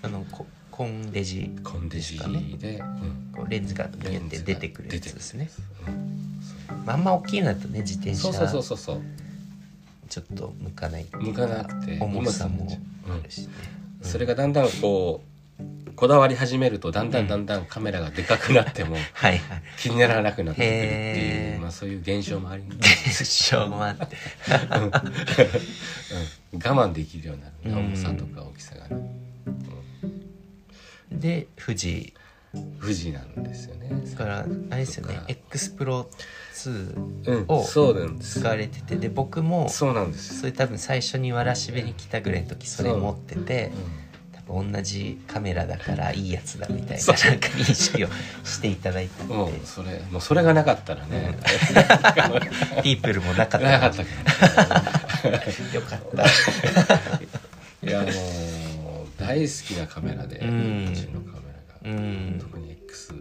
あのココンデジコンデジで。うん。こうレンズが見えて出てくるやつですね。うん。まああんま大きいのだとね自転車。そうそうそうそうそう。ちょっと向かない向かなくて重さもうん。あるしね、それがだんだんこうこだわり始めるとだんだんだんだんカメラがでかくなっても 気にならなくなってくるっていう、まあ、そういう現象もあり、うん、しょうもあって。我慢できるようにな重さとか大きさがね。で富士。富士なんですよね。だからあれですよね。そっか。X プロ2うんをそうなんです。使われててで僕もそうなんです。それ多分最初にわらしべに来たぐらいの時それ持ってて多分同じカメラだからいいやつだみたいななんか認識をしていただいたんでうんもうそれもうそれがなかったらね、ピープルもなかったなかったよかった。いやもう大好きなカメラで、うん。うちのカメラが、うん。特に X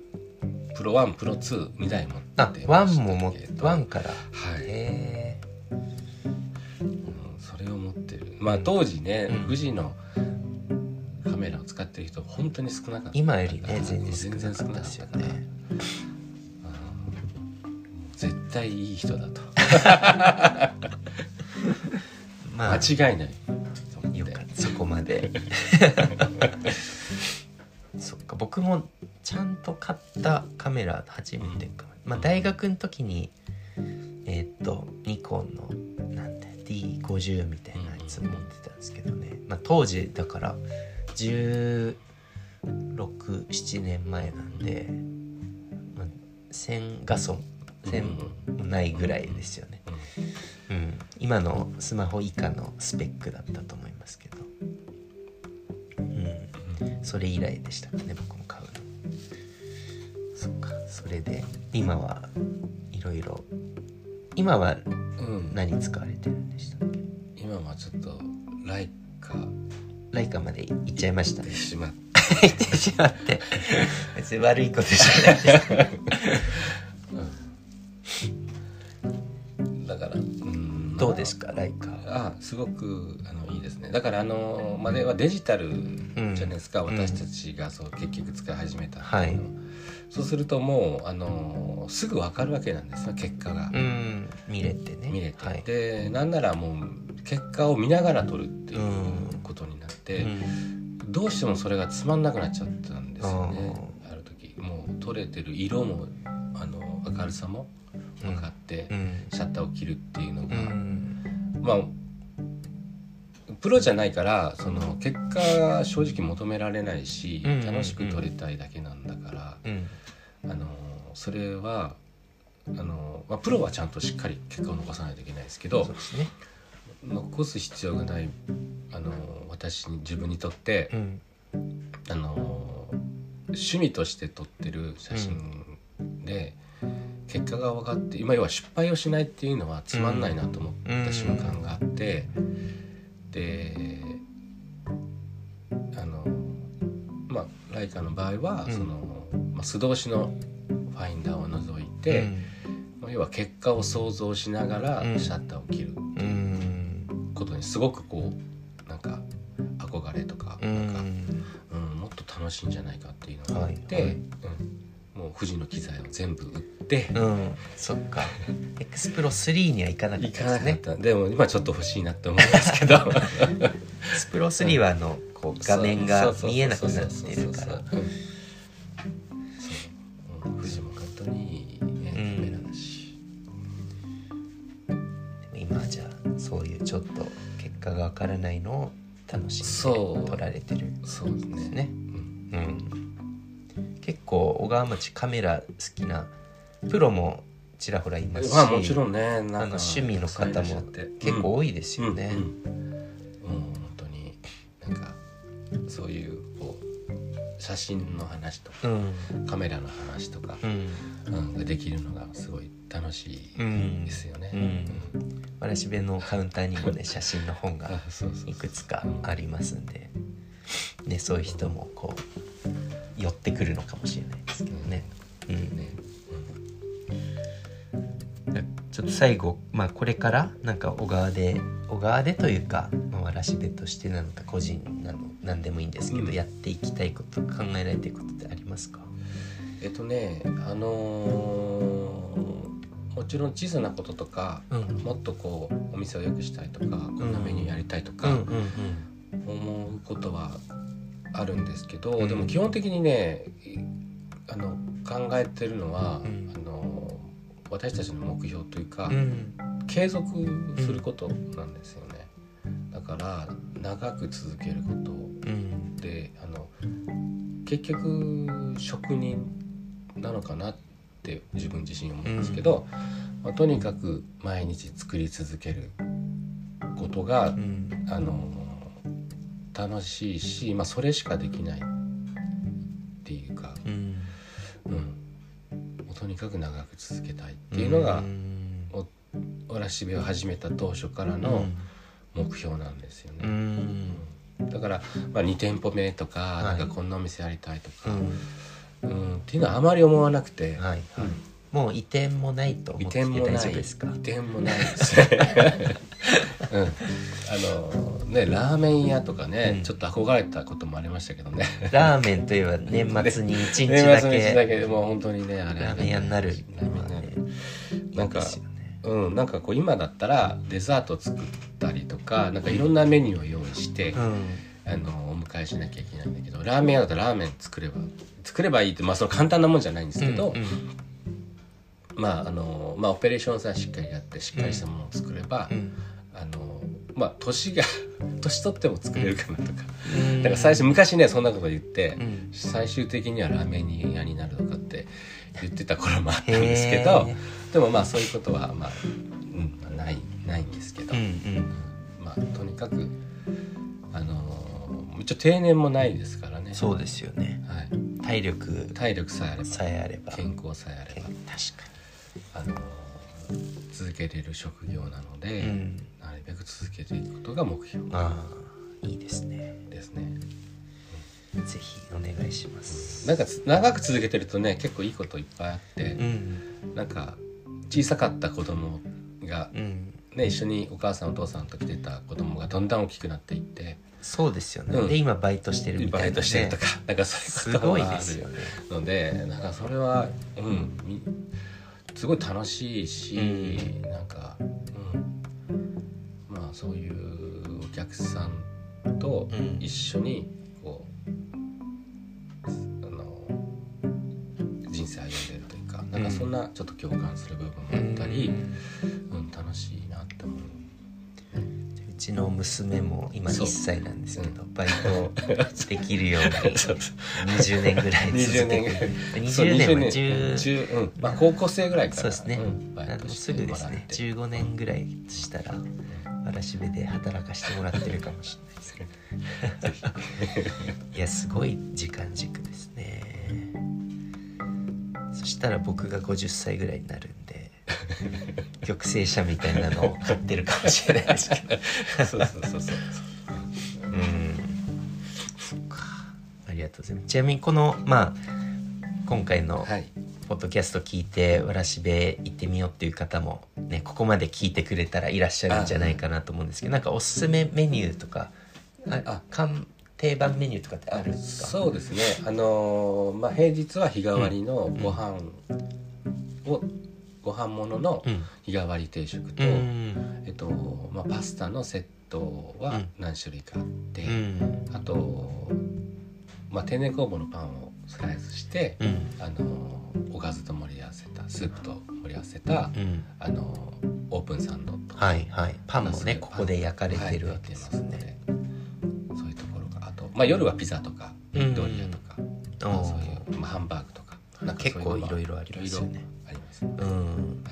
プロ1プロ22台持あってまも持っけどワンから。はい、へうんそれを持ってる。まあ当時ね、うん。富士のカメラを使ってる人本当に少なかった。今よりねうん。全然少なかった。ですよね。うん。絶対いい人だと。まあ。間違いないそこまで そっか。僕もちゃんと買ったカメラ初めてか、まあ、大学の時にえーっとニコンのなんて D50 みたいなやつ持ってたんですけどね、まあ、当時だから1617年前なんで、まあ、1000画素1000もないぐらいですよね、うん、今のスマホ以下のスペックだったと思いますけど、うん、それ以来でしたかね僕も買うの。そっかそれで今はいろいろ今はうん、何使われてるんでしたっけ？今はちょっとライカライカまで行っちゃいましたでしまっ行ってしまって。別に悪いことじゃない。で すだからうんどうですかライカあすごくあのいいですね。だからあのまではデジタルじゃないですか、ん。私たちがそう結局使い始めた、はい。そうするともうあのすぐ分かるわけなんですよ結果が、うん見れてね。見れて、はい。でなんならもう結果を見ながら撮るっていううん。ことになっうて、ん。どうしてもそれがつまんなくなっちゃったんですよね。あある時。もう撮れてる色もあの明るさも分かって、うん。シャッターを切るっていうのうが、ん。まあプロじゃないからその結果は正直求められないし、楽しく撮りたいだけなんだから、うん。あのそれはあの、まあ、プロはちゃんとしっかり結果を残さないといけないですけど残す必要がないあの私に自分にとってう、ん。あの趣味として撮ってる写真で、結果が分かって今要は失敗をしないっていうのはつまんないなと思った瞬間があって、であのまあライカの場合は、うん。その、まあ、素通しのファインダーを除いて、まあ要は結果を想像しながらうん。シャッターを切るうんうんことにすごくこうなんか憧れとか,、うなんかん。うん、もっと楽しいんじゃないかっていうのがあって、はい。はい。うん、富士の機材を全部売って、うんそっか。 X-Pro3には行かなかったですね。た。でも今ちょっと欲しいなって思うんですけど。 X- Pro3はあのこう画面が見えなくなってるから。富士も本当にいいねうんカメラだし、今はじゃあそういうちょっと結果がわからないのを楽しんそう。で撮られてるそうですねね。うん。うん結構小川町カメラ好きなプロもちらほらいますし、まあもちろんねなんかあの趣味の方も結構多いですよね。うん、うん。うん本当に。なんかそういうこう写真の話とかうん。カメラの話とかう、ん。うんができるのがすごい楽しいうんですよね。うん。わらしべのカウンターにもね写真の本がいくつかありますん。で、ね、そういう人もこう寄ってくるのか最後、まあ、これからなんか小川で小川でというか、まあ、わらしべとしてなのか個人なの何でもいいんですけど、うん。やっていきたいこと考えられてることってありますか？えっとねあのーもちろん小さなこととかうんもっとこうお店を良くしたいとかこんなメニューやりたいとかうんうん。思うことはあるんですけど、うん。でも基本的にねあの考えてるのは、うん私たちの目標というか、うん。うん継続することなんですよね、だから長く続けること。うん。であの結局職人なのかなって自分自身思うんですけど、まあ、とにかく毎日作り続けることが、うん。あの楽しいし、まあ、それしかできないっていうか、とにかく長く続けたいっていうのが、うん。おらしべを始めた当初からの目標なんですようね。ん。だから、まあ、2店舗目とか,、はい。なんかこんなお店やりたいとうか、ん。うん。っていうのはあまり思わなくて、はい。はい。うんもう移転もないと移思って大転もない。丈夫ですか？移転もないです。ね。うん、あのねラーメン屋とかね、うん。ちょっと憧れたこともありましたけどね。ラーメンといえば年末に1日年だ末年始だけ。けでもう本当にねあれラーメン屋になるラーメンなるなんかうん、なんかこう今だったらデザート作ったりとかなんかいろんなメニューを用意して、うん。あのお迎えしなきゃいけないんだけどラーメン屋だったらラーメン作れば作ればいいってまあその簡単なもんじゃないんですけど、うんうんまああのまあオペレーションさえしっかりやってしっかりしたものを作れば、うん。あのまあ年が 年取っても作れるかなとか、うん。だから最初昔ねそんなこと言って、うん。最終的にはラーメン屋になるとかって言ってた頃もあったんですけどへでもまあそういうことはまあ、うんまあ、ないないんですけど、うんうん。まあとにかくあの一応定年もないですからね。そうですよね。はい、体力。体力さえあればさえあれば。健康さえあれば。確かあの続けれる職業なので、うん。なるべく続けていくことが目標。ああいいですね。ですね。ぜひお願いします。なんかつ長く続けてるとね結構いいこといっぱいあってう、ん。なんか小さかった子供がうん。ね一緒にお母さんお父さんと来てた子供がだんだん大きくなっていってそうですよね、うん。で今バイトしてるみたいな、ね、バイトしてるとかなんかそうすいうことごいもあるですよね。のでなんかそれはうんみすごい楽しいし、うん。なんか、うん、まあそういうお客さんとうん。一緒にこう、あの人生歩んでるというかなんかそんなちょっと共感する部分もあったり、うん。楽しいう。うちの娘も今そう1歳なんですけど、う。バイトできるように そう20年ぐらい続20け年ぐらい。てそう20年。は20 1010うん。まあ、高校生ぐらいからそうですね、ん。バあのイトしてすぐですね。もらって15年ぐらいしたらわらしべで働かしてもらってるかもしれないです いやすごい時間軸ですね。そしたら僕が50歳ぐらいになるんで 玉星車みたいなのを買ってるかもしれないですけど。そうそうそうそう。うん。そっか。ありがとうございます。ちなみにこのまあ今回のはい。ポッドキャスト聞いてわらしべ行ってみようっていう方もねここまで聞いてくれたらいらっしゃるんじゃないかなと思うんですけどなんかおすすめメニューとかああ。看定番メニューとかってある？んですかそうですね。あのーまあ平日は日替わりのご飯を、ご飯もの日替わり定食と、うん。えっとまあ、パスタのセットはうん。何種類かあって、うん。あと、まあ、天然酵母のパンをスライスして、うん。あのおかずと盛り合わせたスープと盛り合わせた、うん。あのオープンサンドとかはいはい。パンもねここで焼かれてるわけですね、そういうところがあと、まあ、夜はピザとかうん。ドリアとか、まあそういう、まあ、ハンバーグとか結構いろいろありますよねありますねうん。は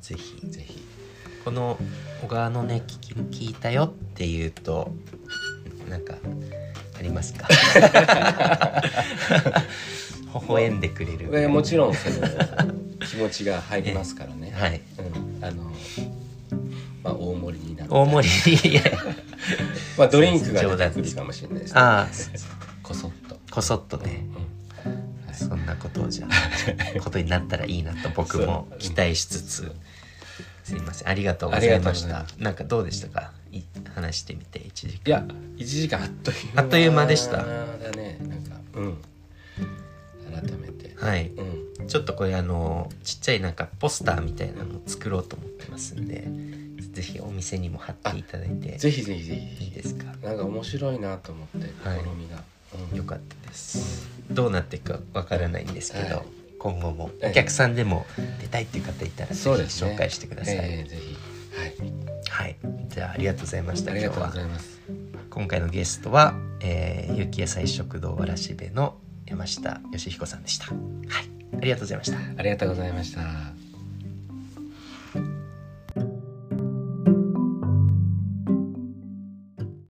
ぜひいぜひ。この小川のね聞き聞いたよっていうとなんかありますか？微笑んでくれる。えもちろんその気持ちが入りますからね、はい。うん、あのまあ大盛りになって。大盛り。まあドリンクが出てくるかもしれないですね。ああこそっと、こそっとね。うん。はいそんなことをじゃあことになったらいいなと僕も期待しつつ。すいません。ありがとうございましありがとうございたます。なんかどうでしたか？い話してみて一時いや1時間あっという間。あっという間でした。だね。なんかうん。改めて。はい。うん。ちょっとこれあのちっちゃいなんかポスターみたいなのを作ろうと思ってますんでぜひお店にも貼っていただいて。ぜひぜひぜいいひですか？なんか面白いなと思ってはい。試みが、うん。よかったです。どうなっていくかわからないんですけど、はい。今後もええ。お客さんでも出たいっていう方いたらぜひそうですね。紹介してください、えーぜひ。はい。はい。じゃあありがとうございましたありがとうご今日はざいます。今回のゲストは、えー、有機野菜食堂わらしべの山下義彦さんでした。はい。ありがとうございました。ありがとうございました